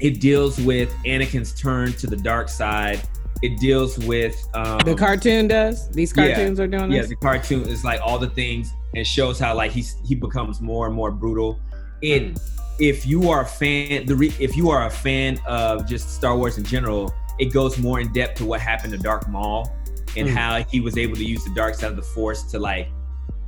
S2: it deals with Anakin's turn to the dark side. It deals with um,
S3: The cartoon does. These
S2: yeah.
S3: cartoons are doing
S2: Yeah,
S3: this.
S2: the cartoon is like all the things and shows how like he's he becomes more and more brutal. It if you are a fan, the re, if you are a fan of just Star Wars in general, it goes more in depth to what happened to Darth Maul and
S1: Mm.
S2: how he was able to use the dark side of the Force to like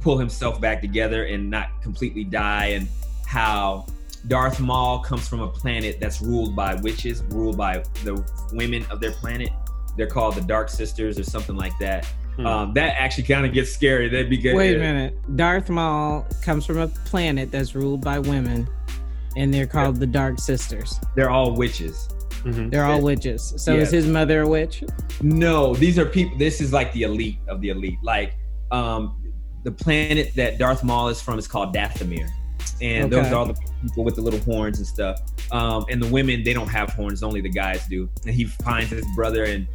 S2: pull himself back together and not completely die, and how Darth Maul comes from a planet that's ruled by witches, ruled by the women of their planet. They're called the Dark Sisters or something like that.
S1: Hmm.
S2: Um, that actually kind of gets scary. That'd be good.
S3: Wait a minute. Darth Maul comes from a planet that's ruled by women, and they're called the Dark Sisters.
S2: They're all witches.
S1: Mhm.
S3: They're all witches. So is his mother a witch?
S2: No, these are people. This is like the elite of the elite. Like um, the planet that Darth Maul is from is called Dathomir, and those are all the people with the little horns and stuff. Um, and the women they don't have horns; only the guys do. And he finds his brother, and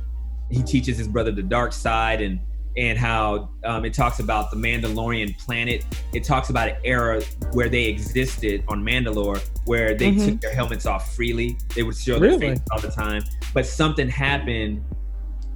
S2: he teaches his brother the dark side, and and how um, it talks about the Mandalorian planet. It talks about an era where they existed on Mandalore, where they
S3: Mhm.
S2: took their helmets off freely. They would show their
S3: Really?
S2: face all the time, but something happened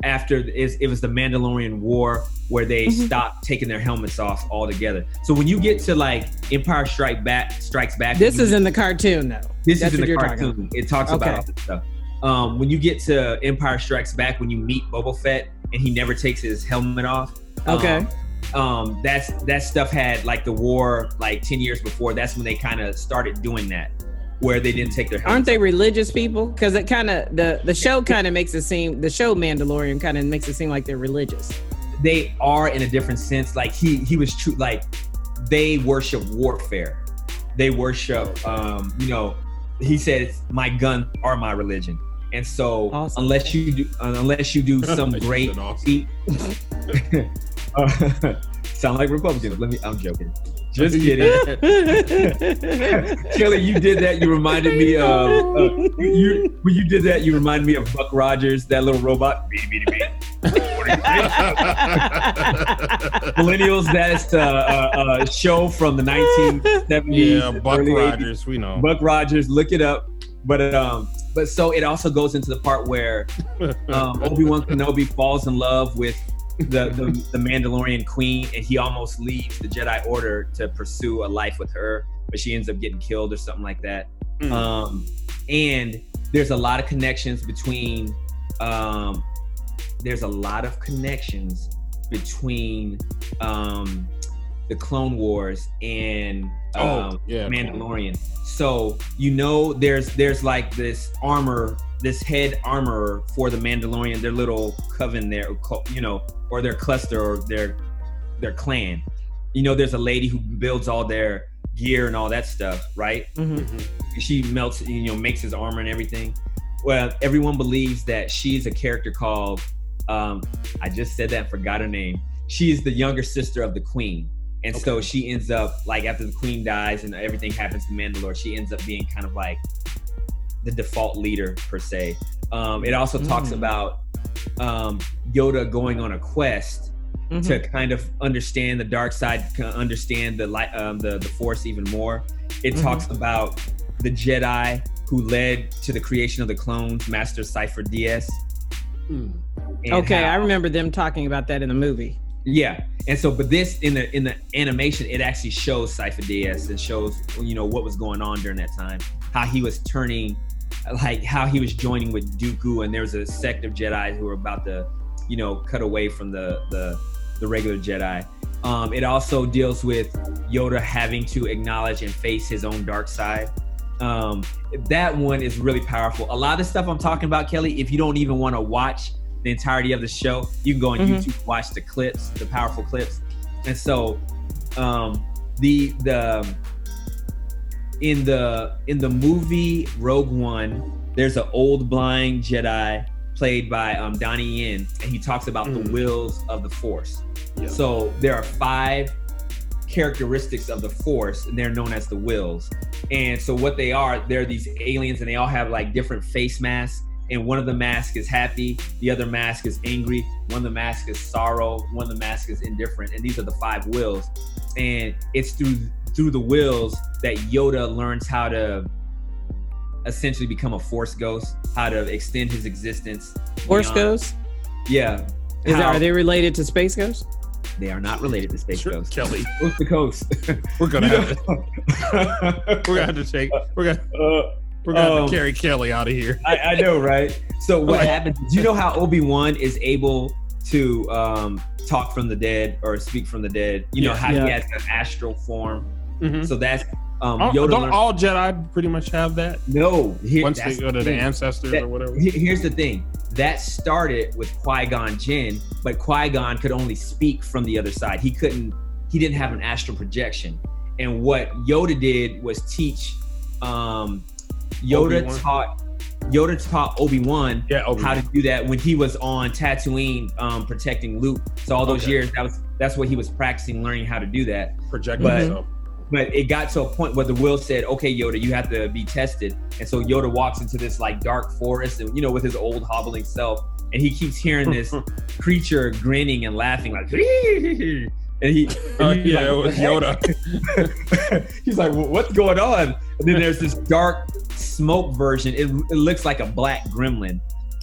S2: after it, it was the Mandalorian War where they
S3: Mhm.
S2: stopped taking their helmets off altogether. So when you get to like Empire Strike Back, Strikes Back,
S3: This is in the cartoon, though.
S2: this
S3: that's
S2: is in the cartoon. It talks
S3: Okay.
S2: about all this stuff. Um, when you get to Empire Strikes Back, when you meet Boba Fett and he never takes his helmet off.
S3: Okay.
S2: Um, um, that's that stuff had like the war like ten years before. That's when they kind of started doing that, where they didn't take their helmets.
S3: Aren't they religious people? Because it kind of the the show kind of makes it seem the show Mandalorian kind of makes it seem like they're religious.
S2: they are in a different sense. Like he he was true. Like they worship warfare. They worship. Um, you know, he said, "My guns are my religion." And so,
S3: Awesome.
S2: unless you do, uh, unless you do some great
S1: awesome.
S2: uh, sound like Republicans. Let me. I'm joking. Just kidding. Kelly, you did that. You reminded me of uh, you, you. When you did that, you reminded me of Buck Rogers, that little robot. Beep, beep, beep. Millennials. That's a, a, a show from the 1970s.
S1: yeah, Buck
S2: early 80s.
S1: Rogers, we know.
S2: Buck Rogers. Look it up. But um, but so it also goes into the part where um, Obi Wan Kenobi falls in love with the, the the Mandalorian queen, and he almost leaves the Jedi Order to pursue a life with her, but she ends up getting killed or something like that.
S1: Mm.
S2: Um, and there's a lot of connections between um, there's a lot of connections between um, the Clone Wars and um,
S1: oh, yeah.
S2: Mandalorian. So you know, there's there's like this armor, this head armor for the Mandalorian, their little coven there, you know, or their cluster or their their clan. You know, there's a lady who builds all their gear and all that stuff, right?
S3: Mhm.
S2: She melts, you know, makes his armor and everything. Well, everyone believes that she's a character called. Um, I just said that, and forgot her name. She is the younger sister of the queen. And so she ends up like after the queen dies and everything happens to Mandalore, she ends up being kind of like the default leader per se. Um, it also talks
S3: Mm.
S2: about um, Yoda going on a quest
S3: Mhm.
S2: to kind of understand the dark side, understand the light, um, the the Force even more. It
S3: Mhm.
S2: talks about the Jedi who led to the creation of the clones, Master Sifo-Dyas.
S1: Mm.
S3: Okay, I remember them talking about that in the movie.
S2: Yeah, and so, but this in the in the animation, it actually shows Sifo-Dyas and shows you know what was going on during that time, how he was turning, like how he was joining with Dooku, and there was a sect of Jedi who were about to, you know, cut away from the the the regular Jedi. Um, it also deals with Yoda having to acknowledge and face his own dark side. Um, that one is really powerful. A lot of stuff I'm talking about, Kelly, if you don't even want to watch the entirety of the show, you can go on
S3: Mhm.
S2: YouTube watch the clips, the powerful clips. And so, um, the the in the in the movie Rogue One, there's an old blind Jedi played by um, Donnie Yen, and he talks about the
S1: Mm.
S2: wills of the Force.
S1: Yeah.
S2: So there are five characteristics of the Force, and they're known as the wills. And so what they are, they're these aliens, and they all have like different face masks. And one of the masks is happy, the other mask is angry, one of the masks is sorrow, one of the masks is indifferent, and these are the five wills. And it's through through the wills that Yoda learns how to essentially become a Force ghost, how to extend his existence.
S3: Force
S2: beyond-
S3: Ghost?
S2: Yeah.
S3: Is that,
S2: How-
S3: are they related to Space Ghost?
S2: they are not related to Space
S1: Sure,
S2: Ghost.
S1: Kelly,
S2: Coast to coast.
S1: we're gonna have to, we're gonna have to take we're gonna
S2: Uh,
S1: we're gonna have
S2: Um,
S1: to carry Kelly out of here.
S2: I, I know, right? So what
S1: Like-
S2: happens? Do you know how Obi Wan is able to um, talk from the dead or speak from the dead? You know how
S3: Yeah.
S2: he has an astral form.
S1: Mhm.
S2: So that's Um,
S1: Don't-
S2: Yoda
S1: don't
S2: learned-
S1: all Jedi pretty much have that?
S2: no, here,
S1: Once they
S2: that's
S1: go to the
S2: thing.
S1: ancestors
S2: That-
S1: or whatever.
S2: Here's the thing. That started with Qui Gon Jinn, but Qui Gon could only speak from the other side. He couldn't. He didn't have an astral projection. And what Yoda did was teach. Um, Yoda
S1: Obi-Wan.
S2: taught. Yoda taught Obi Wan
S1: Yeah,
S2: how to do that when he was on Tatooine, um, protecting Luke. So all those
S1: Okay.
S2: years, that was that's what he was practicing, learning how to do that.
S1: projecting
S2: But-
S1: himself.
S2: But it got to a point where the will said, "Okay, Yoda, you have to be tested." And so Yoda walks into this like dark forest, and you know, with his old hobbling self, and he keeps hearing this creature grinning and laughing, like, and he, and he's
S1: yeah,
S2: like,
S1: it was Yoda.
S2: he's like, well, "What's going on?" And then there's this dark smoke version. It, it looks like a black gremlin,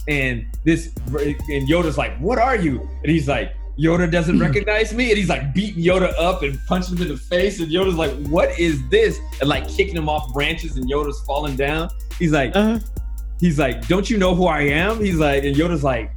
S2: and this and Yoda's like, "What are you?" And he's like. Yoda doesn't recognize me, and he's like beating Yoda up and punching him in the face, and Yoda's like, "What is this?" And like kicking him off branches, and Yoda's falling down. He's like,
S3: Uh-huh.
S2: he's like, "Don't you know who I am?" He's like, and Yoda's like,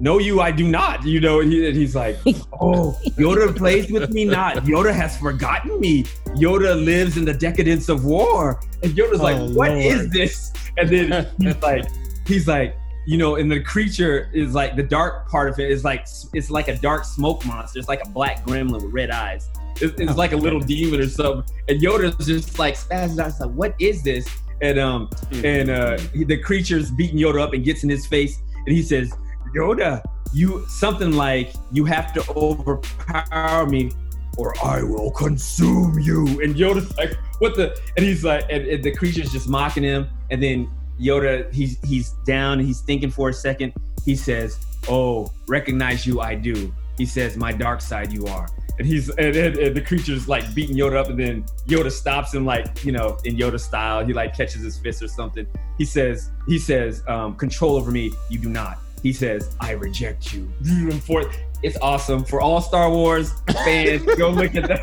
S2: "No, you, I do not." You know, and, he, and he's like, "Oh, Yoda plays with me not. Yoda has forgotten me. Yoda lives in the decadence of war." And Yoda's like,
S3: Oh,
S2: "What is
S3: Lord.
S2: this?" And then he's like, he's like, you know, and the creature is like the dark part of it is like it's like a dark smoke monster. It's like a black gremlin with red eyes. It's, it's like a little demon or something. And Yoda's just like spazzing out. It's like, what is this? And um, and uh, he- the creature's beating Yoda up and gets in his face, and he says, "Yoda, you something like you have to overpower me, or I will consume you." And Yoda's like, "What the?" And he's like, and, and the creature's just mocking him, and then Yoda, he's he's down, he's thinking for a second. He says, "Oh, recognize you, I do." He says, "My dark side, you are." And he's and, and, and the creature's like beating Yoda up, and then Yoda stops him, like you know, in Yoda style. He like catches his fist or something. He says, he says, um, "Control over me, you do not." He says, "I reject you." It's awesome for all Star Wars fans. go look at that.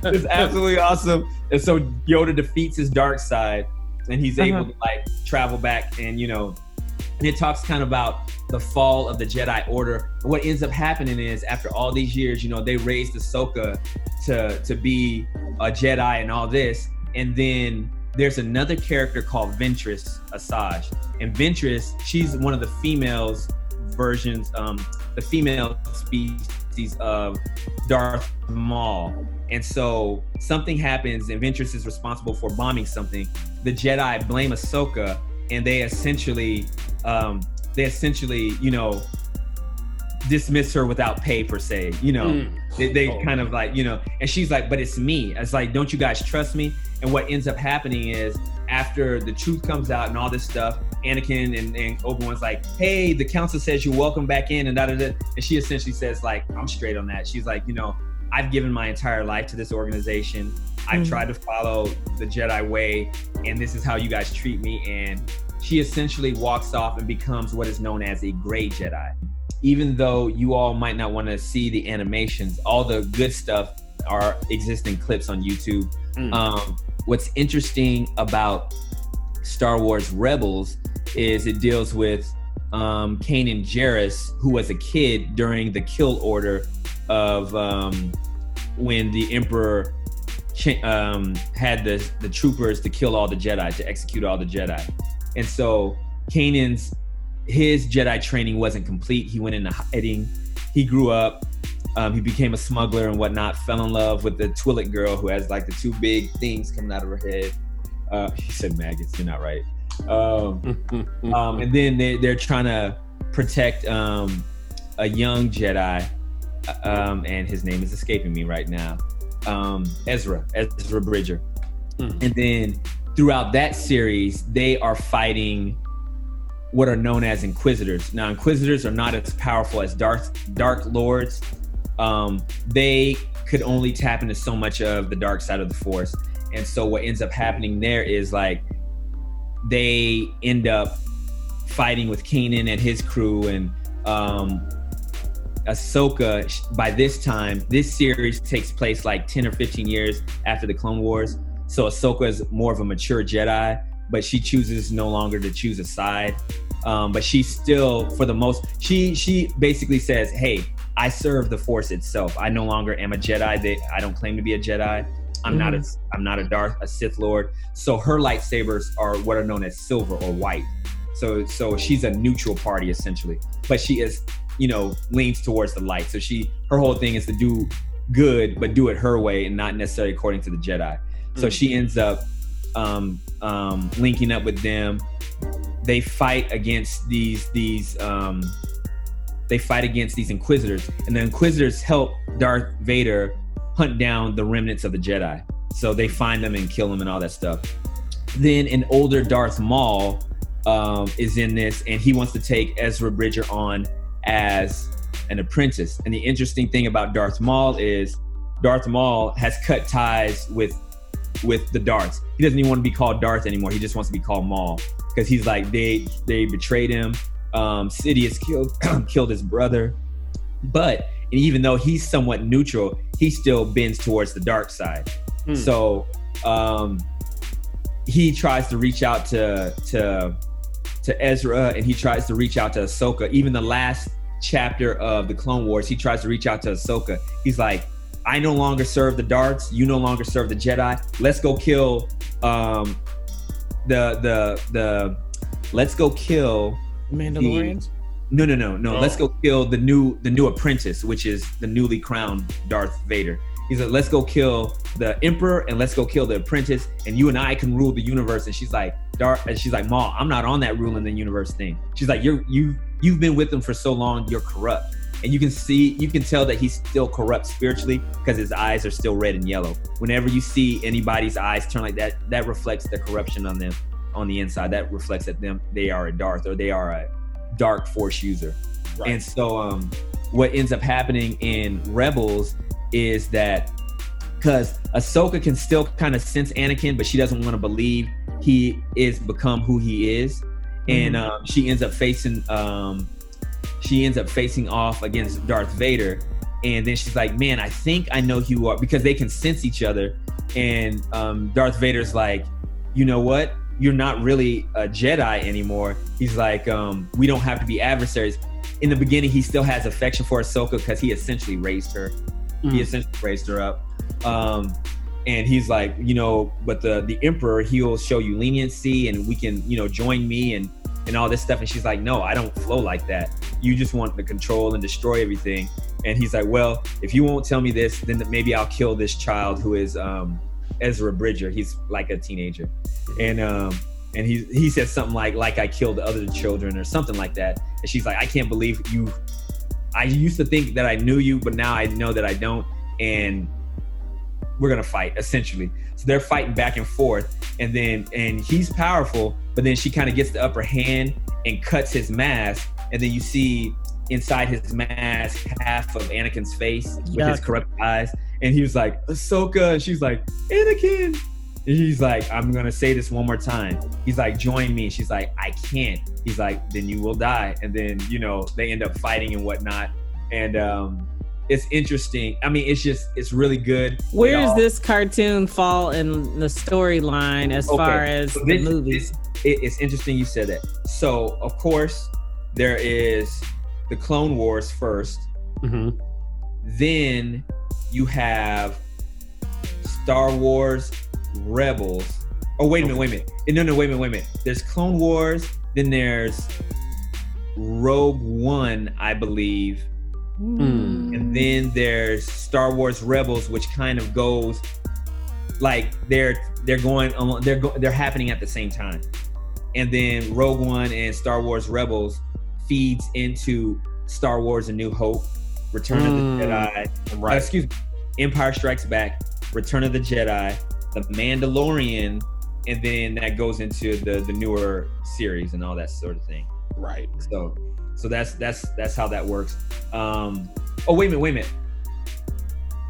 S2: it's absolutely awesome. And so Yoda defeats his dark side, and he's able
S3: Uh-huh.
S2: to like travel back, and you know, and it talks kind of about the fall of the Jedi Order. What ends up happening is after all these years, you know, they raised Ahsoka to to be a Jedi and all this, and then there's another character called Ventress Asajj, and Ventress, she's one of the females versions, um, the female species of Darth Maul. And so something happens, and Ventress is responsible for bombing something. The Jedi blame Ahsoka, and they essentially, um, they essentially, you know, dismiss her without pay per se. You know,
S1: Mm.
S2: they, they
S1: Oh.
S2: kind of like, you know, and she's like, but it's me. It's like, don't you guys trust me? And what ends up happening is after the truth comes out and all this stuff, Anakin and, and Obi-Wan's like, hey, the council says you're welcome back in and da da da. And she essentially says, like, I'm straight on that. She's like, you know, I've given my entire life to this organization. I've
S3: Mhm.
S2: tried to follow the Jedi way, and this is how you guys treat me. And she essentially walks off and becomes what is known as a gray Jedi. Even though you all might not want to see the animations, all the good stuff are existing clips on YouTube.
S1: Mm.
S2: Um, what's interesting about Star Wars Rebels is it deals with um, Kanan Jarrus, who was a kid during the kill order of um, when the Emperor um, had the the troopers to kill all the Jedi, to execute all the Jedi, and so Kanan's his Jedi training wasn't complete. He went into hiding. He grew up. Um, he became a smuggler and whatnot. Fell in love with the Twi'lek girl who has like the two big things coming out of her head. Uh, he said maggots. You're not right. Um, um, and then they, they're trying to protect um, a young Jedi, uh, um, and his name is escaping me right now. Um, Ezra, Ezra Bridger.
S1: Mhm.
S2: And then throughout that series, they are fighting what are known as Inquisitors. Now, Inquisitors are not as powerful as Dark Dark Lords. Um, they could only tap into so much of the dark side of the Force, and so what ends up happening there is like they end up fighting with Kanan and his crew and um Ahsoka by this time this series takes place like 10 or 15 years after the Clone Wars. So Ahsoka is more of a mature Jedi but she chooses no longer to choose a side. Um, but she still for the most she she basically says hey I serve the force itself I no longer am a Jedi they, I don't claim to be a Jedi I'm not a I'm not a Darth a Sith Lord. So her lightsabers are what are known as silver or white. So so she's a neutral party essentially, but she is you know leans towards the light. So she her whole thing is to do good, but do it her way and not necessarily according to the Jedi. So she ends up um, um, linking up with them. They fight against these these um, they fight against these Inquisitors, and the Inquisitors help Darth Vader hunt down the remnants of the Jedi. So they find them and kill them and all that stuff. Then an older Darth Maul um, is in this, and he wants to take Ezra Bridger on as an apprentice. And the interesting thing about Darth Maul is Darth Maul has cut ties with with the Darths. He doesn't even want to be called Darth anymore. He just wants to be called Maul because he's like they they betrayed him. Um, Sidious killed killed his brother, but even though he's somewhat neutral, he still bends towards the dark side.
S1: Hmm.
S2: So um, he tries to reach out to to to Ezra, and he tries to reach out to Ahsoka. Even the last chapter of the Clone Wars, he tries to reach out to Ahsoka. He's like, "I no longer serve the Darths. You no longer serve the Jedi. Let's go kill um, the the the. Let's go kill."
S3: Mandalorians.
S2: No, no, no, no.
S1: Oh.
S2: Let's go kill the new the new apprentice, which is the newly crowned Darth Vader. He's like, let's go kill the Emperor and let's go kill the apprentice, and you and I can rule the universe. And she's like, Darth, and she's like, Ma, I'm not on that ruling the universe thing. She's like, you're you you've been with him for so long, you're corrupt. And you can see, you can tell that he's still corrupt spiritually because his eyes are still red and yellow. Whenever you see anybody's eyes turn like that, that reflects the corruption on them on the inside. That reflects that them they are a Darth or they are a dark force user.
S1: Right.
S2: And so um what ends up happening in Rebels is that because Ahsoka can still kind of sense Anakin, but she doesn't want to believe he is become who he is, and um, she ends up facing um, she ends up facing off against Darth Vader, and then she's like, "Man, I think I know who you are," because they can sense each other, and um, Darth Vader's like, "You know what? You're not really a Jedi anymore." He's like, um, "We don't have to be adversaries." In the beginning, he still has affection for Ahsoka because he essentially raised her he
S1: Mm.
S2: essentially raised her up um and he's like you know but the the emperor he'll show you leniency and we can you know join me and and all this stuff and she's like no i don't flow like that you just want to control and destroy everything and he's like well if you won't tell me this then maybe i'll kill this child who is um ezra bridger. He's like a teenager. And um and he he says something like like i killed other children or something like that. And she's like i can't believe you I used to think that I knew you, but now I know that I don't, and we're gonna fight essentially. So they're fighting back and forth, and then and he's powerful, but then she kind of gets the upper hand and cuts his mask, and then you see inside his mask half of Anakin's face with his
S3: Yuck.
S2: corrupt eyes, and he was like Ahsoka, and she's like Anakin. And he's like, I'm gonna say this one more time. He's like, join me. She's like, I can't. He's like, then you will die. And then, you know, they end up fighting and whatnot. And um it's interesting. I mean, it's just it's really good.
S3: Where does this cartoon fall in the storyline as
S2: Okay,
S3: far as
S2: so
S3: the movies?
S2: it- it's interesting you said that. So of course, there is the Clone Wars first.
S1: Mhm.
S2: Then you have Star Wars Rebels. Oh, wait a minute, wait a minute. No, no, wait a minute, wait a minute. There's Clone Wars, then there's Rogue One, I believe.
S1: Mm.
S2: And then there's Star Wars Rebels, which kind of goes like they're they're going along, they're go, they're happening at the same time. And then Rogue One and Star Wars Rebels feeds into Star Wars: A New Hope, Return of
S1: Mm.
S2: the Jedi, uh,
S1: Right.
S2: excuse me, Empire Strikes Back, Return of the Jedi, The Mandalorian, and then that goes into the the newer series and all that sort of thing.
S1: Right.
S2: So, so that's that's that's how that works. Um, oh wait a minute, wait a minute.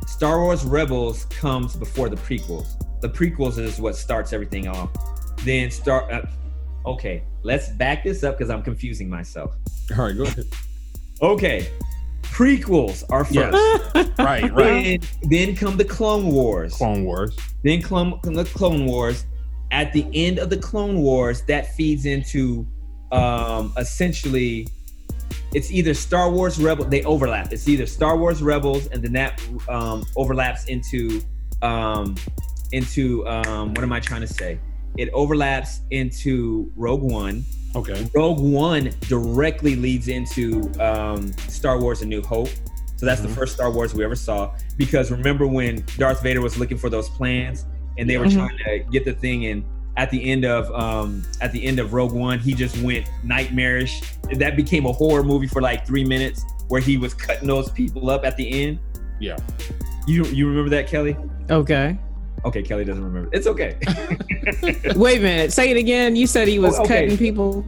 S2: Star Wars Rebels comes before the prequels. The prequels is what starts everything off. Then start. Uh, okay, let's back this up because I'm confusing myself.
S1: All right. Go ahead.
S2: Okay, prequels are first.
S1: Right. Right.
S2: Then, then come the Clone Wars.
S1: Clone Wars.
S2: Then Clone, the Clone Wars. At the end of the Clone Wars, that feeds into um, essentially it's either Star Wars Rebel. They overlap. It's either Star Wars Rebels, and then that um, overlaps into um, into um, what am I trying to say? It overlaps into Rogue One.
S1: Okay.
S2: Rogue One directly leads into um, Star Wars: A New Hope. So that's
S1: Mhm.
S2: the first Star Wars we ever saw. Because remember when Darth Vader was looking for those plans, and they were
S3: Mhm.
S2: trying to get the thing, and at the end of um, at the end of Rogue One, he just went nightmarish. That became a horror movie for like three minutes, where he was cutting those people up at the end.
S1: Yeah.
S2: You you remember that, Kelly?
S3: Okay.
S2: Okay, Kelly doesn't remember. It's okay.
S3: Wait a minute. Say it again. You said he was
S2: Oh, okay.
S3: cutting people.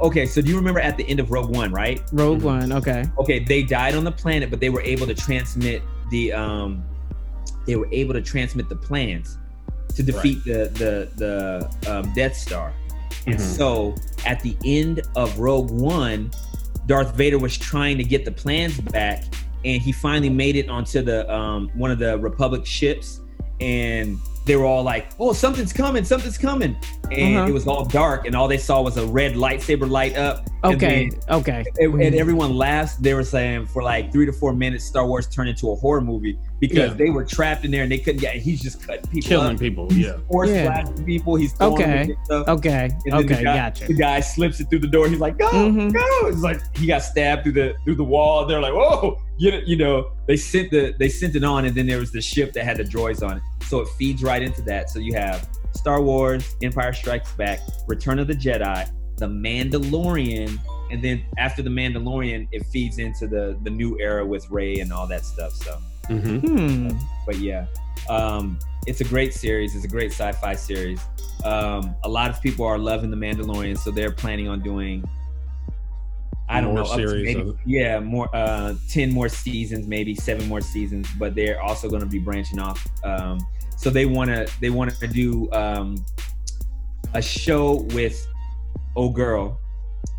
S2: okay, so do you remember at the end of Rogue One, right?
S3: Rogue
S1: Mhm.
S3: One. Okay.
S2: okay they died on the planet but they were able to transmit the um they were able to transmit the plans to defeat the the the um, death star and
S1: Mhm.
S2: so at the end of rogue one darth vader was trying to get the plans back and he finally made it onto the um one of the republic ships and they were all like oh something's coming something's coming and
S3: Uh-huh.
S2: it was all dark and all they saw was a red lightsaber light up and
S3: Okay.
S2: then-
S3: Okay.
S2: and, and
S3: Mhm.
S2: everyone laughs. They were saying for like three to four minutes, Star Wars turned into a horror movie because
S1: Yeah.
S2: they were trapped in there and they couldn't get. He's just cutting people
S1: Killing
S2: up.
S1: people.
S2: He's
S1: Yeah.
S2: force
S3: Yeah.
S2: blasting people. He's throwing
S3: Okay.
S2: stuff.
S3: Okay.
S2: And then the
S3: Okay.
S2: guy-
S3: Gotcha.
S2: The guy slips it through the door. He's like, "Go,
S3: Mhm.
S2: go!" It's like he got stabbed through the through the wall. They're like, "Whoa!" You know, you know, they sent the they sent it on, and then there was the ship that had the droids on it. So it feeds right into that. So you have Star Wars, Empire Strikes Back, Return of the Jedi, The Mandalorian, and then after the Mandalorian, it feeds into the the new era with Rey and all that stuff. So,
S1: hmm
S3: Hmm.
S2: but yeah, um, it's a great series. It's a great sci-fi series. Um, a lot of people are loving the Mandalorian, so they're planning on doing. I don't
S1: More
S2: know, up to
S1: series
S2: maybe,
S1: of-
S2: yeah, more uh, ten more seasons, maybe seven more seasons. But they're also going to be branching off. Um, so they want to they want to do um, a show with old girl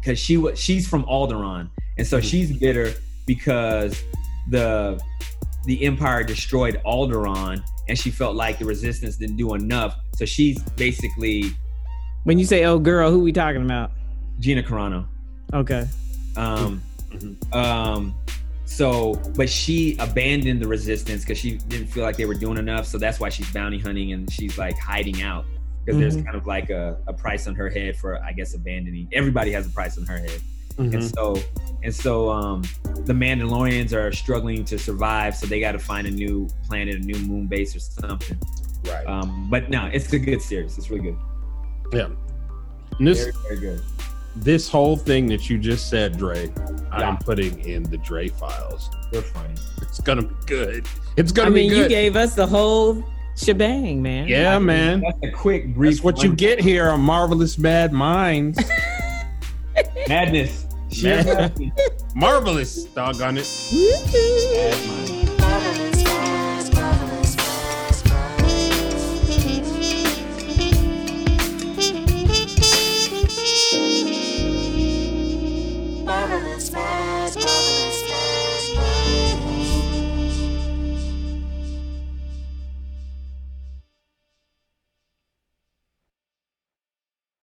S2: because she was she's from Alderaan, and so
S1: Mhm.
S2: she's bitter because the the Empire destroyed Alderaan, and she felt like the Resistance didn't do enough. So she's basically
S3: When you say old girl," who we talking about?
S2: Gina Carano.
S3: Okay.
S2: Um,
S1: Mhm.
S2: um, so, but she abandoned the Resistance because she didn't feel like they were doing enough. So that's why she's bounty hunting and she's like hiding out because there's
S3: Mhm.
S2: kind of like a, a price on her head for, I guess, abandoning. Everybody has a price on her head.
S1: Mhm.
S2: and so and so um the mandalorians are struggling to survive so they got to find a new planet a new moon base or something
S1: Right.
S2: um but no it's a good series it's really good
S1: yeah. And this
S2: very very good
S1: this whole thing that you just said, Dre,
S2: Yeah.
S1: I'm putting in the Dre files.
S2: they're funny
S1: It's gonna be good. It's gonna be good.
S3: I mean,
S1: be good.
S3: you gave us the whole shebang, man.
S1: yeah, man.
S2: that's a quick brief
S1: That's what you get here on Marvelous Mad Minds.
S2: madness Sheer
S1: Mad-
S2: madness.
S1: Marvelous, doggone it.
S2: Mad Minds.